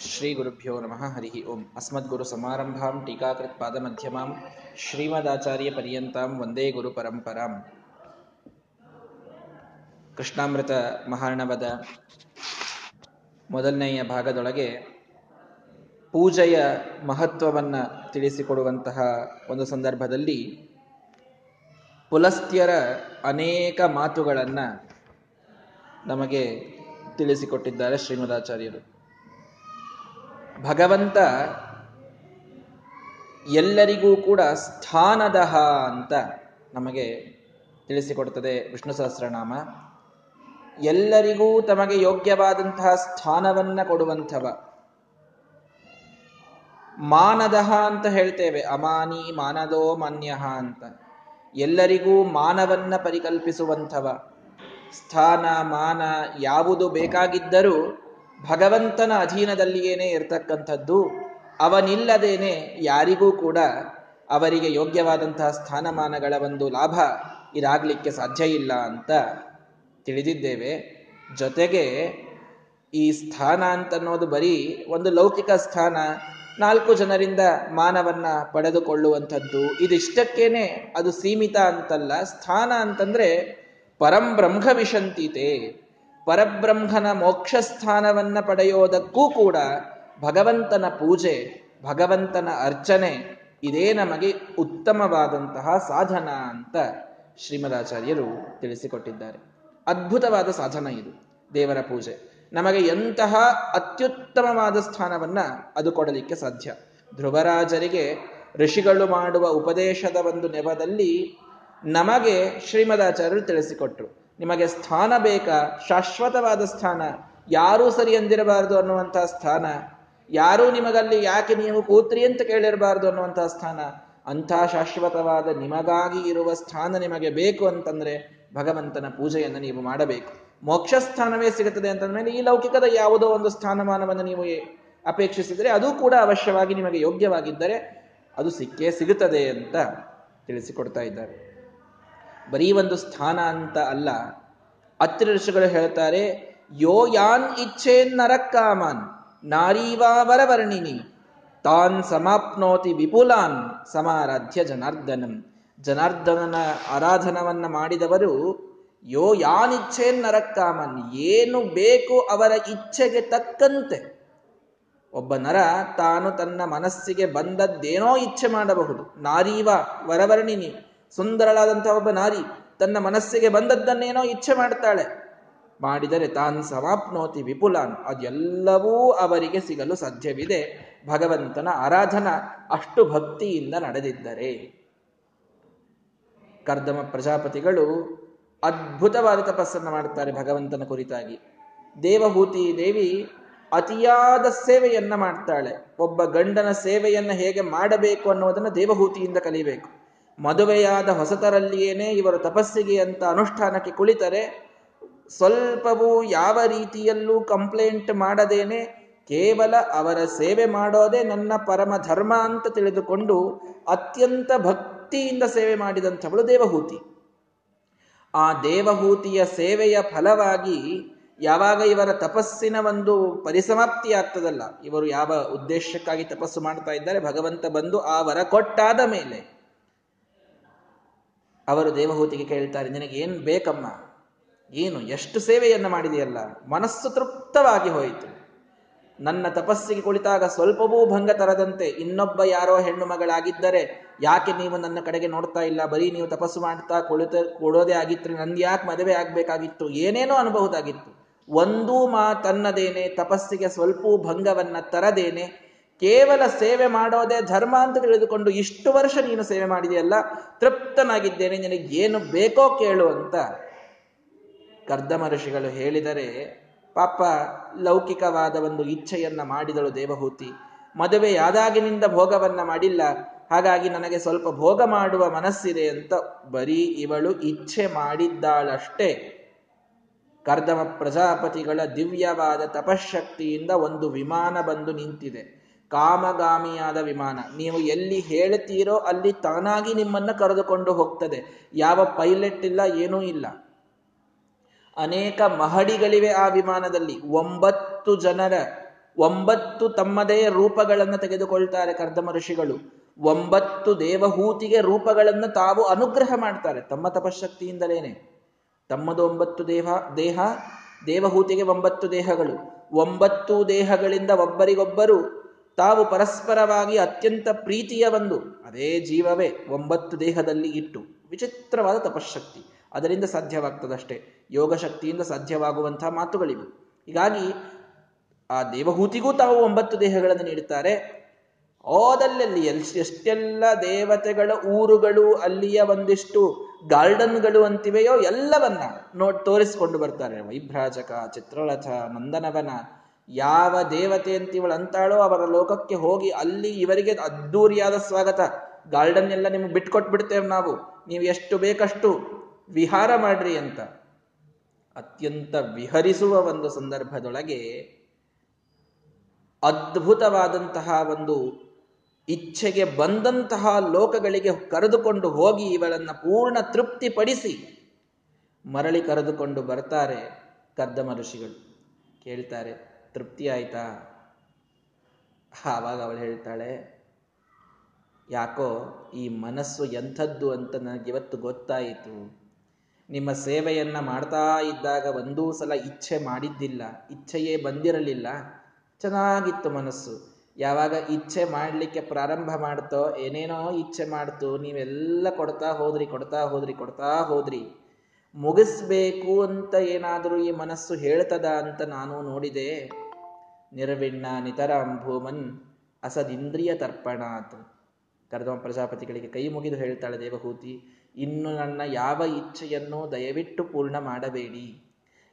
ಶ್ರೀ ಗುರುಭ್ಯೋ ನಮಃ ಹರಿ ಓಂ ಅಸ್ಮದ್ಗುರು ಸಮಾರಂಭಾಂ ಟೀಕಾಕೃತ್ ಪಾದಮಧ್ಯಮಾಂ ಶ್ರೀಮದಾಚಾರ್ಯ ಪರ್ಯಂತಾಂ ವಂದೇ ಗುರು ಪರಂಪರಾಂ ಕೃಷ್ಣಾಮೃತ ಮಹಾರ್ಣವದ ಮೊದಲನೆಯ ಭಾಗದೊಳಗೆ ಪೂಜೆಯ ಮಹತ್ವವನ್ನ ತಿಳಿಸಿಕೊಡುವಂತಹ ಒಂದು ಸಂದರ್ಭದಲ್ಲಿ ಪುಲಸ್ತ್ಯರ ಅನೇಕ ಮಾತುಗಳನ್ನು ನಮಗೆ ತಿಳಿಸಿಕೊಟ್ಟಿದ್ದಾರೆ ಶ್ರೀಮದಾಚಾರ್ಯರು. ಭಗವಂತ ಎಲ್ಲರಿಗೂ ಕೂಡ ಸ್ಥಾನದಹ ಅಂತ ನಮಗೆ ತಿಳಿಸಿಕೊಡ್ತದೆ ವಿಷ್ಣು ಸಹಸ್ರನಾಮ. ಎಲ್ಲರಿಗೂ ತಮಗೆ ಯೋಗ್ಯವಾದಂತಹ ಸ್ಥಾನವನ್ನ ಕೊಡುವಂಥವ. ಮಾನದಹ ಅಂತ ಹೇಳ್ತೇವೆ. ಅಮಾನಿ, ಮಾನದೋ ಮಾನ್ಯ ಅಂತ. ಎಲ್ಲರಿಗೂ ಮಾನವನ್ನ ಪರಿಕಲ್ಪಿಸುವಂಥವ. ಸ್ಥಾನ, ಮಾನ ಯಾವುದು ಬೇಕಾಗಿದ್ದರೂ ಭಗವಂತನ ಅಧೀನದಲ್ಲಿಯೇನೆ ಇರ್ತಕ್ಕಂಥದ್ದು, ಅವನಿಲ್ಲದೇನೆ ಯಾರಿಗೂ ಕೂಡ ಅವರಿಗೆ ಯೋಗ್ಯವಾದಂತಹ ಸ್ಥಾನಮಾನಗಳ ಒಂದು ಲಾಭ ಇದಾಗಲಿಕ್ಕೆ ಸಾಧ್ಯ ಇಲ್ಲ ಅಂತ ತಿಳಿದಿದ್ದೇವೆ. ಜೊತೆಗೆ ಈ ಸ್ಥಾನ ಅಂತ ಅನ್ನೋದು ಬರೀ ಒಂದು ಲೌಕಿಕ ಸ್ಥಾನ, ನಾಲ್ಕು ಜನರಿಂದ ಮಾನವನ್ನ ಪಡೆದುಕೊಳ್ಳುವಂಥದ್ದು, ಇದಿಷ್ಟಕ್ಕೇನೆ ಅದು ಸೀಮಿತ ಅಂತಲ್ಲ. ಸ್ಥಾನ ಅಂತಂದ್ರೆ ಪರಂ ಬ್ರಹ್ಮ ವಿಶಂತಿತೆ. ಪರಬ್ರಹ್ಮನ ಮೋಕ್ಷ ಸ್ಥಾನವನ್ನ ಪಡೆಯೋದಕ್ಕೂ ಕೂಡ ಭಗವಂತನ ಪೂಜೆ, ಭಗವಂತನ ಅರ್ಚನೆ ಇದೇ ನಮಗೆ ಉತ್ತಮವಾದಂತಹ ಸಾಧನ ಅಂತ ಶ್ರೀಮದಾಚಾರ್ಯರು ತಿಳಿಸಿಕೊಟ್ಟಿದ್ದಾರೆ. ಅದ್ಭುತವಾದ ಸಾಧನ ಇದು, ದೇವರ ಪೂಜೆ. ನಮಗೆ ಎಂತಹ ಅತ್ಯುತ್ತಮವಾದ ಸ್ಥಾನವನ್ನ ಅದು ಕೊಡಲಿಕ್ಕೆ ಸಾಧ್ಯ. ಧ್ರುವರಾಜರಿಗೆ ಋಷಿಗಳು ಮಾಡುವ ಉಪದೇಶದ ಒಂದು ನೆವದಲ್ಲಿ ನಮಗೆ ಶ್ರೀಮದಾಚಾರ್ಯರು ತಿಳಿಸಿಕೊಟ್ರು. ನಿಮಗೆ ಸ್ಥಾನ ಬೇಕಾ? ಶಾಶ್ವತವಾದ ಸ್ಥಾನ. ಯಾರೂ ಸರಿ ಎಂದಿರಬಾರದು ಅನ್ನುವಂತಹ ಸ್ಥಾನ. ಯಾರೂ ನಿಮಗಲ್ಲಿ ಯಾಕೆ ನೀವು ಕೂತ್ರಿ ಅಂತ ಕೇಳಿರಬಾರದು ಅನ್ನುವಂತಹ ಸ್ಥಾನ. ಅಂಥ ಶಾಶ್ವತವಾದ ನಿಮಗಾಗಿ ಇರುವ ಸ್ಥಾನ ನಿಮಗೆ ಬೇಕು ಅಂತಂದ್ರೆ ಭಗವಂತನ ಪೂಜೆಯನ್ನು ನೀವು ಮಾಡಬೇಕು. ಮೋಕ್ಷ ಸ್ಥಾನವೇ ಸಿಗುತ್ತದೆ ಅಂತಂದ್ಮೇಲೆ ಈ ಲೌಕಿಕದ ಯಾವುದೋ ಒಂದು ಸ್ಥಾನಮಾನವನ್ನು ನೀವು ಅಪೇಕ್ಷಿಸಿದರೆ ಅದು ಕೂಡ ಅವಶ್ಯವಾಗಿ ನಿಮಗೆ ಯೋಗ್ಯವಾಗಿದ್ದರೆ ಅದು ಸಿಕ್ಕೇ ಸಿಗುತ್ತದೆ ಅಂತ ತಿಳಿಸಿಕೊಡ್ತಾ ಇದ್ದಾರೆ. ಬರೀ ಒಂದು ಸ್ಥಾನ ಅಂತ ಅಲ್ಲ ಅತ್ರ ಋಷಿಗಳು ಹೇಳ್ತಾರೆ ಯೋ ಯಾನ್ ಇಚ್ಛೆ ನಾರೀವಾ ವರವರ್ಣಿನಿ, ತಾನ್ ಸಮಾಪ್ನೋತಿ ವಿಪುಲಾನ್ ಸಮಾರಾಧ್ಯ ಜನಾರ್ದನಂ. ಜನಾರ್ದನನ ಆರಾಧನವನ್ನ ಮಾಡಿದವರು ಯೋ ಯಾನ್ ಇಚ್ಛೇನ್ ನರಕ್ಕಾಮನ್, ಏನು ಬೇಕು ಅವರ ಇಚ್ಛೆಗೆ ತಕ್ಕಂತೆ. ಒಬ್ಬ ನರ ತಾನು ತನ್ನ ಮನಸ್ಸಿಗೆ ಬಂದದ್ದೇನೋ ಇಚ್ಛೆ ಮಾಡಬಹುದು. ನಾರೀವ ವರವರ್ಣಿನಿ, ಸುಂದರಳಾದಂತಹ ಒಬ್ಬ ನಾರಿ ತನ್ನ ಮನಸ್ಸಿಗೆ ಬಂದದ್ದನ್ನೇನೋ ಇಚ್ಛೆ ಮಾಡ್ತಾಳೆ. ಮಾಡಿದರೆ ತಾನ್ ಸಮಾಪ್ನೋತಿ ವಿಪುಲಾನ್. ಅದೆಲ್ಲವೂ ಅವರಿಗೆ ಸಿಗಲು ಸಾಧ್ಯವಿದೆ. ಭಗವಂತನ ಆರಾಧನಾ ಅಷ್ಟು ಭಕ್ತಿಯಿಂದ ನಡೆದಿದ್ದರೆ. ಕರ್ದಮ ಪ್ರಜಾಪತಿಗಳು ಅದ್ಭುತವಾದ ತಪಸ್ಸನ್ನು ಮಾಡುತ್ತಾರೆ ಭಗವಂತನ ಕುರಿತಾಗಿ. ದೇವಹೂತಿ ದೇವಿ ಅತಿಯಾದ ಸೇವೆಯನ್ನ ಮಾಡ್ತಾಳೆ. ಒಬ್ಬ ಗಂಡನ ಸೇವೆಯನ್ನ ಹೇಗೆ ಮಾಡಬೇಕು ಅನ್ನೋದನ್ನ ದೇವಹೂತಿಯಿಂದ ಕಲಿಬೇಕು. ಮದುವೆಯಾದ ಹೊಸತರಲ್ಲಿಯೇನೆ ಇವರು ತಪಸ್ಸಿಗೆ ಅಂತ ಅನುಷ್ಠಾನಕ್ಕೆ ಕುಳಿತರೆ, ಸ್ವಲ್ಪವೂ ಯಾವ ರೀತಿಯಲ್ಲೂ ಕಂಪ್ಲೇಂಟ್ ಮಾಡದೇನೆ, ಕೇವಲ ಅವರ ಸೇವೆ ಮಾಡೋದೇ ನನ್ನ ಪರಮ ಧರ್ಮ ಅಂತ ತಿಳಿದುಕೊಂಡು ಅತ್ಯಂತ ಭಕ್ತಿಯಿಂದ ಸೇವೆ ಮಾಡಿದಂಥವಳು ದೇವಹೂತಿ. ಆ ದೇವಹೂತಿಯ ಸೇವೆಯ ಫಲವಾಗಿ ಯಾವಾಗ ಇವರ ತಪಸ್ಸಿನ ಒಂದು ಪರಿಸಮಾಪ್ತಿ ಆಗ್ತದಲ್ಲ ಇವರು ಯಾವ ಉದ್ದೇಶಕ್ಕಾಗಿ ತಪಸ್ಸು ಮಾಡ್ತಾ ಇದ್ದಾರೆ, ಭಗವಂತ ಬಂದು ಆ ವರ ಕೊಟ್ಟಾದ ಮೇಲೆ ಅವರು ದೇವಹೂತಿಗೆ ಕೇಳ್ತಾರೆ, ನಿನಗೆ ಏನು ಬೇಕಮ್ಮ? ಏನು, ಎಷ್ಟು ಸೇವೆಯನ್ನು ಮಾಡಿದೆಯಲ್ಲ? ಮನಸ್ಸು ತೃಪ್ತವಾಗಿ ಹೋಯಿತು. ನನ್ನ ತಪಸ್ಸಿಗೆ ಕುಳಿತಾಗ ಸ್ವಲ್ಪವೂ ಭಂಗ ತರದಂತೆ ಇನ್ನೊಬ್ಬ ಯಾರೋ ಹೆಣ್ಣು ಮಗಳಾಗಿದ್ದರೆ ಯಾಕೆ ನೀವು ನನ್ನ ಕಡೆಗೆ ನೋಡ್ತಾ ಇಲ್ಲ? ಬರೀ ನೀವು ತಪಸ್ಸು ಮಾಡ್ತಾ ಕುಳಿತ ಕೊಡೋದೇ ಆಗಿತ್ತು ನಂದು ಯಾಕೆ ಮದುವೆ ಆಗಬೇಕಾಗಿತ್ತು? ಏನೇನೋ ಅನ್ಬಹುದಾಗಿತ್ತು. ಒಂದೂ ಮಾತನ್ನದೇನೆ, ತಪಸ್ಸಿಗೆ ಸ್ವಲ್ಪವೂ ಭಂಗವನ್ನ ತರದೇನೆ ಕೇವಲ ಸೇವೆ ಮಾಡೋದೇ ಧರ್ಮ ಅಂತ ತಿಳಿದುಕೊಂಡು ಇಷ್ಟು ವರ್ಷ ನೀನು ಸೇವೆ ಮಾಡಿದೆಯಲ್ಲ, ತೃಪ್ತನಾಗಿದ್ದೇನೆ ನಿನಗೆ ಏನು ಬೇಕೋ ಕೇಳು ಅಂತ ಕರ್ದಮ ಋಷಿಗಳು ಹೇಳಿದರೆ, ಪಾಪ ಲೌಕಿಕವಾದ ಒಂದು ಇಚ್ಛೆಯನ್ನ ಮಾಡಿದಳು ದೇವಹೂತಿ. ಮದುವೆಯಾದಾಗಿನಿಂದ ಭೋಗವನ್ನ ಮಾಡಿಲ್ಲ, ಹಾಗಾಗಿ ನನಗೆ ಸ್ವಲ್ಪ ಭೋಗ ಮಾಡುವ ಮನಸ್ಸಿದೆ ಅಂತ ಬರೀ ಇವಳು ಇಚ್ಛೆ ಮಾಡಿದ್ದಾಳಷ್ಟೇ. ಕರ್ದಮ ಪ್ರಜಾಪತಿಗಳ ದಿವ್ಯವಾದ ತಪಶಕ್ತಿಯಿಂದ ಒಂದು ವಿಮಾನ ಬಂದು ನಿಂತಿದೆ. ಕಾಮಗಾಮಿಯಾದ ವಿಮಾನ. ನೀವು ಎಲ್ಲಿ ಹೇಳ್ತೀರೋ ಅಲ್ಲಿ ತಾನಾಗಿ ನಿಮ್ಮನ್ನ ಕರೆದುಕೊಂಡು ಹೋಗ್ತದೆ. ಯಾವ ಪೈಲಟ್ ಇಲ್ಲ, ಏನೂ ಇಲ್ಲ. ಅನೇಕ ಮಹಡಿಗಳಿವೆ ಆ ವಿಮಾನದಲ್ಲಿ. ಒಂಬತ್ತು ಜನರ, ಒಂಬತ್ತು ತಮ್ಮದೇ ರೂಪಗಳನ್ನು ತೆಗೆದುಕೊಳ್ತಾರೆ ಕರ್ದಮ ಋಷಿಗಳು ಒಂಬತ್ತು ದೇವಹೂತಿಗೆ ರೂಪಗಳನ್ನು ತಾವು ಅನುಗ್ರಹ ಮಾಡ್ತಾರೆ. ತಮ್ಮ ತಪಶಕ್ತಿಯಿಂದಲೇನೆ ತಮ್ಮದು ಒಂಬತ್ತು ದೇಹ ದೇಹ, ದೇವಹೂತಿಗೆ ಒಂಬತ್ತು ದೇಹಗಳು. ಒಂಬತ್ತು ದೇಹಗಳಿಂದ ಒಬ್ಬರಿಗೊಬ್ಬರು ತಾವು ಪರಸ್ಪರವಾಗಿ ಅತ್ಯಂತ ಪ್ರೀತಿಯ ಒಂದು ಅದೇ ಜೀವವೇ ಒಂಬತ್ತು ದೇಹದಲ್ಲಿ ಇಟ್ಟು, ವಿಚಿತ್ರವಾದ ತಪಶಕ್ತಿ ಅದರಿಂದ ಸಾಧ್ಯವಾಗ್ತದಷ್ಟೇ. ಯೋಗ ಶಕ್ತಿಯಿಂದ ಸಾಧ್ಯವಾಗುವಂತಹ ಮಾತುಗಳಿವು. ಹೀಗಾಗಿ, ಆ ದೇವಹೂತಿಗೂ ತಾವು ಒಂಬತ್ತು ದೇಹಗಳನ್ನು ನೀಡುತ್ತಾರೆ. ಓದಲ್ಲಲ್ಲಿ ಎಲ್ ಎಷ್ಟೆಲ್ಲ ದೇವತೆಗಳ ಊರುಗಳು ಅಲ್ಲಿಯ ಒಂದಿಷ್ಟು ಗಾರ್ಡನ್ಗಳು ಅಂತಿವೆಯೋ, ಎಲ್ಲವನ್ನ ನೋಡ್, ತೋರಿಸಿಕೊಂಡು ಬರ್ತಾರೆ. ವೈಭ್ರಾಜಕ ಚಿತ್ರರಥ ನಂದನವನ ಯಾವ ದೇವತೆ ಅಂತಿವಳು ಅಂತಾಳೋ ಅವರ ಲೋಕಕ್ಕೆ ಹೋಗಿ ಅಲ್ಲಿ ಇವರಿಗೆ ಅದ್ದೂರಿಯಾದ ಸ್ವಾಗತ. ಗಾರ್ಡನ್ ಎಲ್ಲ ನಿಮ್ಗೆ ಬಿಟ್ಕೊಟ್ಬಿಡ್ತೇವೆ ನಾವು. ನೀವು ಎಷ್ಟು ಬೇಕಷ್ಟು ವಿಹಾರ ಮಾಡ್ರಿ ಅಂತ. ಅತ್ಯಂತ ವಿಹರಿಸುವ ಒಂದು ಸಂದರ್ಭದೊಳಗೆ ಅದ್ಭುತವಾದಂತಹ ಒಂದು ಇಚ್ಛೆಗೆ ಬಂದಂತಹ ಲೋಕಗಳಿಗೆ ಕರೆದುಕೊಂಡು ಹೋಗಿ ಇವಳನ್ನು ಪೂರ್ಣ ತೃಪ್ತಿಪಡಿಸಿ ಮರಳಿ ಕರೆದುಕೊಂಡು ಬರ್ತಾರೆ ಕದ್ದಮ ಋಷಿಗಳು. ಕೇಳ್ತಾರೆ ತೃಪ್ತಿ ಆಯ್ತಾ? ಆವಾಗ ಅವಳು ಹೇಳ್ತಾಳೆ, ಯಾಕೋ ಈ ಮನಸ್ಸು ಎಂಥದ್ದು ಅಂತ ನನಗಿವತ್ತು ಗೊತ್ತಾಯಿತು. ನಿಮ್ಮ ಸೇವೆಯನ್ನ ಮಾಡ್ತಾ ಇದ್ದಾಗ ಒಂದೂ ಸಲ ಇಚ್ಛೆ ಮಾಡಿದ್ದಿಲ್ಲ, ಇಚ್ಛೆಯೇ ಬಂದಿರಲಿಲ್ಲ. ಚೆನ್ನಾಗಿತ್ತು ಮನಸ್ಸು. ಯಾವಾಗ ಇಚ್ಛೆ ಮಾಡಲಿಕ್ಕೆ ಪ್ರಾರಂಭ ಮಾಡ್ತೋ, ಏನೇನೋ ಇಚ್ಛೆ ಮಾಡ್ತು, ನೀವೆಲ್ಲ ಕೊಡ್ತಾ ಹೋದ್ರಿ ಕೊಡ್ತಾ ಹೋದ್ರಿ ಕೊಡ್ತಾ ಹೋದ್ರಿ. ಮುಗಿಸ್ಬೇಕು ಅಂತ ಏನಾದರೂ ಈ ಮನಸ್ಸು ಹೇಳ್ತದ ಅಂತ ನಾನು ನೋಡಿದೆ. ನಿರ್ವಿಣ್ಣ ನಿತರಾಂ ಭೂಮನ್ ಅಸದಿಂದ್ರಿಯ ಅಂತ ಕರೆದವ ಪ್ರಜಾಪತಿಗಳಿಗೆ ಕೈ ಮುಗಿದು ಹೇಳ್ತಾಳೆ ದೇವಹೂತಿ, ಇನ್ನು ನನ್ನ ಯಾವ ಇಚ್ಛೆಯನ್ನು ದಯವಿಟ್ಟು ಪೂರ್ಣ ಮಾಡಬೇಡಿ.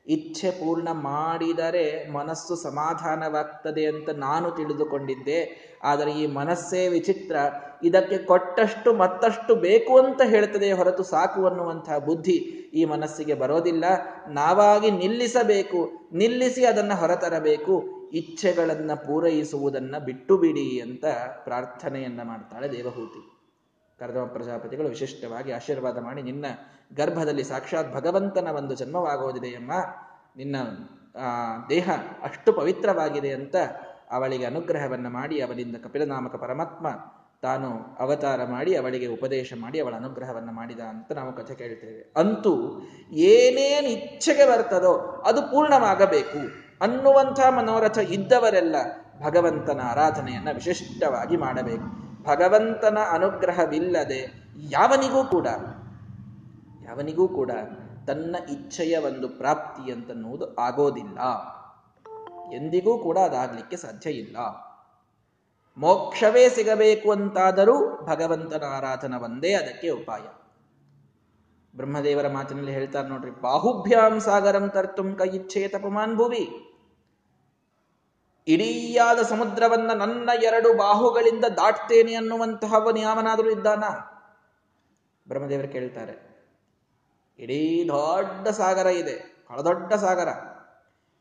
ಇಚ್ಛೆ ಪೂರ್ಣ ಮಾಡಿದರೆ ಮನಸ್ಸು ಸಮಾಧಾನವಾಗ್ತದೆ ಅಂತ ನಾನು ತಿಳಿದುಕೊಂಡಿದ್ದೆ. ಆದರೆ ಈ ಮನಸ್ಸೇ ವಿಚಿತ್ರ. ಇದಕ್ಕೆ ಕೊಟ್ಟಷ್ಟು ಮತ್ತಷ್ಟು ಬೇಕು ಅಂತ ಹೇಳ್ತದೆ ಹೊರತು ಸಾಕು ಅನ್ನುವಂತಹ ಬುದ್ಧಿ ಈ ಮನಸ್ಸಿಗೆ ಬರೋದಿಲ್ಲ. ನಾವಾಗಿ ನಿಲ್ಲಿಸಬೇಕು. ನಿಲ್ಲಿಸಿ ಅದನ್ನು ಹೊರತರಬೇಕು. ಇಚ್ಛೆಗಳನ್ನು ಪೂರೈಸುವುದನ್ನು ಬಿಟ್ಟು ಬಿಡಿ ಅಂತ ಪ್ರಾರ್ಥನೆಯನ್ನ ಮಾಡ್ತಾಳೆ ದೇವಹೂತಿ. ಕರ್ದಮ ಪ್ರಜಾಪತಿಗಳು ವಿಶಿಷ್ಟವಾಗಿ ಆಶೀರ್ವಾದ ಮಾಡಿ ನಿನ್ನ ಗರ್ಭದಲ್ಲಿ ಸಾಕ್ಷಾತ್ ಭಗವಂತನ ಒಂದು ಜನ್ಮವಾಗೋದಿದೆಯಮ್ಮ ನಿನ್ನ ದೇಹ ಅಷ್ಟು ಪವಿತ್ರವಾಗಿದೆ ಅಂತ ಅವಳಿಗೆ ಅನುಗ್ರಹವನ್ನು ಮಾಡಿ ಅವನಿಂದ ಕಪಿಲನಾಮಕ ಪರಮಾತ್ಮ ತಾನು ಅವತಾರ ಮಾಡಿ ಅವಳಿಗೆ ಉಪದೇಶ ಮಾಡಿ ಅವಳ ಅನುಗ್ರಹವನ್ನು ಮಾಡಿದ ಅಂತ ನಾವು ಕಥೆ ಕೇಳ್ತೇವೆ. ಅಂತೂ ಏನೇನು ಇಚ್ಛೆಗೆ ಬರ್ತದೋ ಅದು ಪೂರ್ಣವಾಗಬೇಕು ಅನ್ನುವಂಥ ಮನೋರಥ ಇದ್ದವರೆಲ್ಲ ಭಗವಂತನ ಆರಾಧನೆಯನ್ನ ವಿಶಿಷ್ಟವಾಗಿ ಮಾಡಬೇಕು. ಭಗವಂತನ ಅನುಗ್ರಹವಿಲ್ಲದೆ ಯಾವನಿಗೂ ಕೂಡ ಯಾವನಿಗೂ ಕೂಡ ತನ್ನ ಇಚ್ಛೆಯ ಒಂದು ಪ್ರಾಪ್ತಿ ಅಂತನ್ನುವುದು ಆಗೋದಿಲ್ಲ. ಎಂದಿಗೂ ಕೂಡ ಅದಾಗಲಿಕ್ಕೆ ಸಾಧ್ಯ ಇಲ್ಲ. ಮೋಕ್ಷವೇ ಸಿಗಬೇಕು ಅಂತಾದರೂ ಭಗವಂತನ ಆರಾಧನ ಒಂದೇ ಅದಕ್ಕೆ ಉಪಾಯ. ಬ್ರಹ್ಮದೇವರ ಮಾತಿನಲ್ಲಿ ಹೇಳ್ತಾರೆ ನೋಡ್ರಿ, ಬಾಹುಭ್ಯಾಂ ಸಾಗರಂ ತರ್ತುಂ ಕೈ ಇಚ್ಛೆಯ ತಪಮಾನ್ ಭುವಿ. ಇಡೀಯಾದ ಸಮುದ್ರವನ್ನ ನನ್ನ ಎರಡು ಬಾಹುಗಳಿಂದ ದಾಟ್ತೇನೆ ಅನ್ನುವಂತಹ ಯಾವನಾದರೂ ಇದ್ದಾನ? ಬ್ರಹ್ಮದೇವರು ಕೇಳ್ತಾರೆ, ಇಡೀ ದೊಡ್ಡ ಸಾಗರ ಇದೆ ಬಹಳ ದೊಡ್ಡ ಸಾಗರ.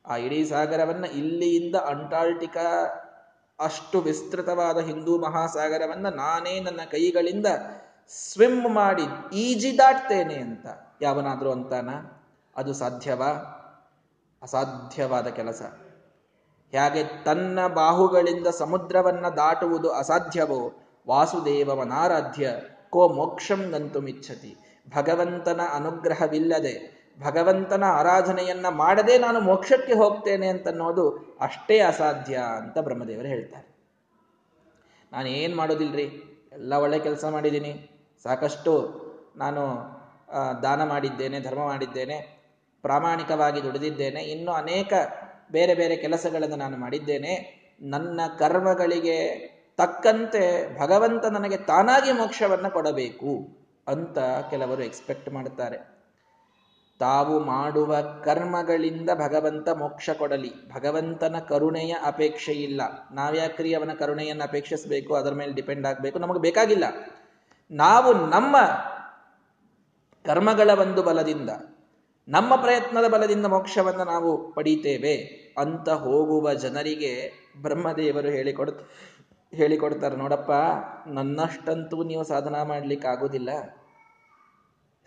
ಆ ಇಡೀ ಸಾಗರವನ್ನ ಇಲ್ಲಿಯಿಂದ ಅಂಟಾರ್ಟಿಕಾ ಅಷ್ಟು ವಿಸ್ತೃತವಾದ ಹಿಂದೂ ಮಹಾಸಾಗರವನ್ನ ನಾನೇ ನನ್ನ ಕೈಗಳಿಂದ ಸ್ವಿಮ್ ಮಾಡಿ ಈಜಿ ದಾಟ್ತೇನೆ ಅಂತ ಯಾವನಾದರೂ ಅಂತಾನ? ಅದು ಸಾಧ್ಯವಾ? ಅಸಾಧ್ಯವಾದ ಕೆಲಸ. ಹೇಗೆ ತನ್ನ ಬಾಹುಗಳಿಂದ ಸಮುದ್ರವನ್ನ ದಾಟುವುದು ಅಸಾಧ್ಯವೋ? ವಾಸುದೇವವನಾರಾಧ್ಯ ಕೋ ಮೋಕ್ಷಂ ಗಂತುಮಿಚ್ಛತಿ ಭಗವಂತನ ಅನುಗ್ರಹವಿಲ್ಲದೆ, ಭಗವಂತನ ಆರಾಧನೆಯನ್ನ ಮಾಡದೆ ನಾನು ಮೋಕ್ಷಕ್ಕೆ ಹೋಗ್ತೇನೆ ಅಂತನ್ನೋದು ಅಷ್ಟೇ ಅಸಾಧ್ಯ ಅಂತ ಬ್ರಹ್ಮದೇವರು ಹೇಳ್ತಾರೆ. ನಾನು ಏನು ಮಾಡೋದಿಲ್ರಿ? ಎಲ್ಲ ಒಳ್ಳೆ ಕೆಲಸ ಮಾಡಿದ್ದೀನಿ. ಸಾಕಷ್ಟು ನಾನು ದಾನ ಮಾಡಿದ್ದೇನೆ, ಧರ್ಮ ಮಾಡಿದ್ದೇನೆ, ಪ್ರಾಮಾಣಿಕವಾಗಿ ದುಡಿದಿದ್ದೇನೆ. ಇನ್ನು ಅನೇಕ ಬೇರೆ ಬೇರೆ ಕೆಲಸಗಳನ್ನು ನಾನು ಮಾಡಿದ್ದೇನೆ. ನನ್ನ ಕರ್ಮಗಳಿಗೆ ತಕ್ಕಂತೆ ಭಗವಂತ ನನಗೆ ತಾನಾಗಿ ಮೋಕ್ಷವನ್ನು ಕೊಡಬೇಕು ಅಂತ ಕೆಲವರು ಎಕ್ಸ್ಪೆಕ್ಟ್ ಮಾಡುತ್ತಾರೆ. ತಾವು ಮಾಡುವ ಕರ್ಮಗಳಿಂದ ಭಗವಂತ ಮೋಕ್ಷ ಕೊಡಲಿ. ಭಗವಂತನ ಕರುಣೆಯ ಅಪೇಕ್ಷೆ ಇಲ್ಲ. ನಾವ್ಯಾಕ್ರಿ ಅವನ ಕರುಣೆಯನ್ನು ಅಪೇಕ್ಷಿಸಬೇಕು, ಅದರ ಮೇಲೆ ಡಿಪೆಂಡ್ ಆಗಬೇಕು, ನಮಗೆ ಬೇಕಾಗಿಲ್ಲ. ನಾವು ನಮ್ಮ ಕರ್ಮಗಳ ಒಂದು ಬಲದಿಂದ ನಮ್ಮ ಪ್ರಯತ್ನದ ಬಲದಿಂದ ಮೋಕ್ಷವನ್ನು ನಾವು ಪಡೀತೇವೆ ಅಂತ ಹೋಗುವ ಜನರಿಗೆ ಬ್ರಹ್ಮದೇವರು ಹೇಳಿಕೊಡ್ತ, ಹೇಳಿಕೊಡ್ತಾರೆ. ನೋಡಪ್ಪ, ನನ್ನಷ್ಟಂತೂ ನೀವು ಸಾಧನಾ ಮಾಡ್ಲಿಕ್ಕೆ ಆಗೋದಿಲ್ಲ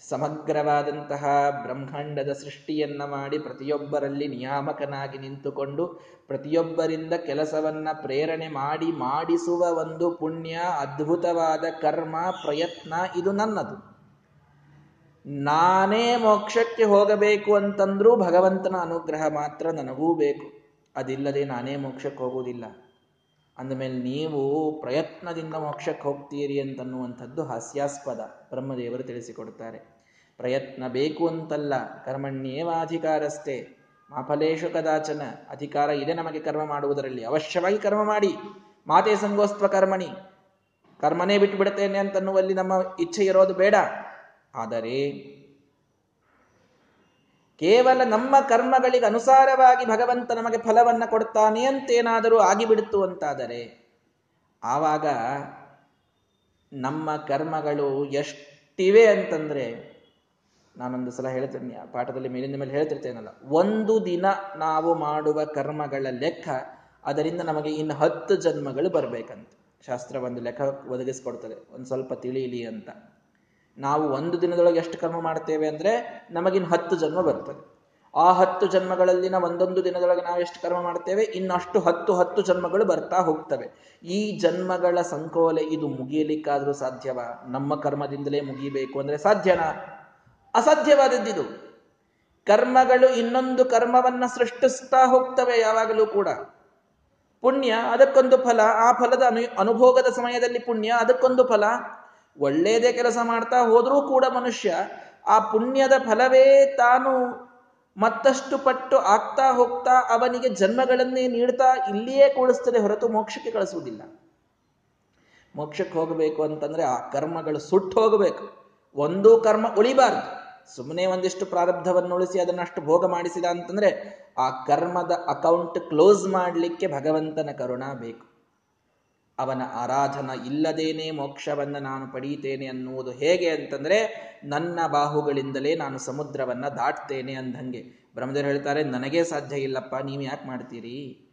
ಸಮಗ್ರವಾದಂತಹ ಬ್ರಹ್ಮಾಂಡದ ಸೃಷ್ಟಿಯನ್ನ ಮಾಡಿ ಪ್ರತಿಯೊಬ್ಬರಲ್ಲಿ ನಿಯಾಮಕನಾಗಿ ನಿಂತುಕೊಂಡು ಪ್ರತಿಯೊಬ್ಬರಿಂದ ಕೆಲಸವನ್ನ ಪ್ರೇರಣೆ ಮಾಡಿ ಮಾಡಿಸುವ ಒಂದು ಪುಣ್ಯ, ಅದ್ಭುತವಾದ ಕರ್ಮ, ಪ್ರಯತ್ನ ಇದು ನನ್ನದು. ನಾನೇ ಮೋಕ್ಷಕ್ಕೆ ಹೋಗಬೇಕು ಅಂತಂದ್ರೂ ಭಗವಂತನ ಅನುಗ್ರಹ ಮಾತ್ರ ನನಗೂ ಬೇಕು. ಅದಿಲ್ಲದೆ ನಾನೇ ಮೋಕ್ಷಕ್ಕೆ ಹೋಗುವುದಿಲ್ಲ. ಅಂದಮೇಲೆ ನೀವು ಪ್ರಯತ್ನದಿಂದ ಮೋಕ್ಷಕ್ಕೆ ಹೋಗ್ತೀರಿ ಅಂತನ್ನುವಂಥದ್ದು ಹಾಸ್ಯಾಸ್ಪದ. ಬ್ರಹ್ಮದೇವರು ತಿಳಿಸಿಕೊಡ್ತಾರೆ ಪ್ರಯತ್ನ ಬೇಕು ಅಂತಲ್ಲ, ಕರ್ಮಣ್ಯೇವಾಧಿಕಾರಸ್ಥೆ. ಮಾಫಲೇಶು ಕದಾಚನ, ಅಧಿಕಾರ ಇದೆ ನಮಗೆ ಕರ್ಮ ಮಾಡುವುದರಲ್ಲಿ. ಅವಶ್ಯವಾಗಿ ಕರ್ಮ ಮಾಡಿ. ಮಾತೆ ಸಂಗೋಸ್ತ್ವ ಕರ್ಮಣಿ. ಕರ್ಮನೇ ಬಿಟ್ಟು ಅಂತನ್ನುವಲ್ಲಿ ನಮ್ಮ ಇಚ್ಛೆ ಇರೋದು ಬೇಡ. ಆದರೆ ಕೇವಲ ನಮ್ಮ ಕರ್ಮಗಳಿಗೆ ಅನುಸಾರವಾಗಿ ಭಗವಂತ ನಮಗೆ ಫಲವನ್ನು ಕೊಡ್ತಾನೆ ಅಂತೇನಾದರೂ ಆಗಿಬಿಡ್ತು ಅಂತಾದರೆ ಆವಾಗ ನಮ್ಮ ಕರ್ಮಗಳು ಎಷ್ಟಿವೆ ಅಂತಂದ್ರೆ ನಾನೊಂದು ಸಲ ಹೇಳ್ತೇನೆ ಪಾಠದಲ್ಲಿ ಮೇಲಿಂದ ಮೇಲೆ ಹೇಳ್ತಿರ್ತೇನಲ್ಲ, ಒಂದು ದಿನ ನಾವು ಮಾಡುವ ಕರ್ಮಗಳ ಲೆಕ್ಕ, ಅದರಿಂದ ನಮಗೆ ಇನ್ನು ಹತ್ತು ಜನ್ಮಗಳು ಬರಬೇಕಂತ. ಶಾಸ್ತ್ರ ಒಂದು ಲೆಕ್ಕ ಒದಗಿಸ್ಕೊಡ್ತದೆ, ಒಂದು ಸ್ವಲ್ಪ ತಿಳಿಯಲಿ ಅಂತ. ನಾವು ಒಂದು ದಿನದೊಳಗೆ ಎಷ್ಟು ಕರ್ಮ ಮಾಡ್ತೇವೆ ಅಂದ್ರೆ ನಮಗಿನ್ ಹತ್ತು ಜನ್ಮ ಬರ್ತದೆ. ಆ ಹತ್ತು ಜನ್ಮಗಳಲ್ಲಿನ ಒಂದೊಂದು ದಿನದೊಳಗೆ ನಾವು ಎಷ್ಟು ಕರ್ಮ ಮಾಡ್ತೇವೆ? ಇನ್ನಷ್ಟು ಹತ್ತು ಹತ್ತು ಜನ್ಮಗಳು ಬರ್ತಾ ಹೋಗ್ತವೆ. ಈ ಜನ್ಮಗಳ ಸಂಕೋಲೆ ಇದು ಮುಗಿಯಲಿಕ್ಕಾದ್ರೂ ಸಾಧ್ಯವ? ನಮ್ಮ ಕರ್ಮದಿಂದಲೇ ಮುಗಿಬೇಕು ಅಂದ್ರೆ ಸಾಧ್ಯನಾ? ಅಸಾಧ್ಯವಾದದ್ದಿದು. ಕರ್ಮಗಳು ಇನ್ನೊಂದು ಕರ್ಮವನ್ನು ಸೃಷ್ಟಿಸ್ತಾ ಹೋಗ್ತವೆ ಯಾವಾಗಲೂ ಕೂಡ. ಪುಣ್ಯ ಅದಕ್ಕೊಂದು ಫಲ, ಆ ಫಲದ ಅನು, ಅನುಭೋಗದ ಸಮಯದಲ್ಲಿ ಪುಣ್ಯ ಅದಕ್ಕೊಂದು ಫಲ ಒಳ್ಳೇದೇ ಕೆಲಸ ಮಾಡ್ತಾ ಹೋದ್ರೂ ಕೂಡ ಮನುಷ್ಯ ಆ ಪುಣ್ಯದ ಫಲವೇ ತಾನು ಮತ್ತಷ್ಟು ಪಟ್ಟು ಆಗ್ತಾ ಹೋಗ್ತಾ ಅವನಿಗೆ ಜನ್ಮಗಳನ್ನೇ ನೀಡ್ತಾ ಇಲ್ಲಿಯೇ ಕೂಡಿಸ್ತದೆ ಹೊರತು ಮೋಕ್ಷಕ್ಕೆ ಕಳಿಸುವುದಿಲ್ಲ. ಮೋಕ್ಷಕ್ಕೆ ಹೋಗಬೇಕು ಅಂತಂದ್ರೆ ಆ ಕರ್ಮಗಳು ಸುಟ್ಟು ಹೋಗಬೇಕು. ಒಂದು ಕರ್ಮ ಉಳಿಬಾರ್ದು. ಸುಮ್ಮನೆ ಒಂದಿಷ್ಟು ಪ್ರಾರಬ್ಧವನ್ನು ಉಳಿಸಿ ಅದನ್ನಷ್ಟು ಭೋಗ ಮಾಡಿಸಿದ ಅಂತಂದ್ರೆ ಆ ಕರ್ಮದ ಅಕೌಂಟ್ ಕ್ಲೋಸ್ ಮಾಡಲಿಕ್ಕೆ ಭಗವಂತನ ಕರುಣ ಬೇಕು. ಅವನ ಆರಾಧನ ಇಲ್ಲದೇನೆ ಮೋಕ್ಷವನ್ನ ನಾನು ಪಡೀತೇನೆ ಅನ್ನುವುದು ಹೇಗೆ ಅಂತಂದ್ರೆ, ನನ್ನ ಬಾಹುಗಳಿಂದಲೇ ನಾನು ಸಮುದ್ರವನ್ನ ದಾಟ್ತೇನೆ ಅಂದಂಗೆ. ಬ್ರಹ್ಮದೇವರು ಹೇಳ್ತಾರೆ, ನನಗೇ ಸಾಧ್ಯ ಇಲ್ಲಪ್ಪ, ನೀವು ಯಾಕೆ ಮಾಡ್ತೀರಿ?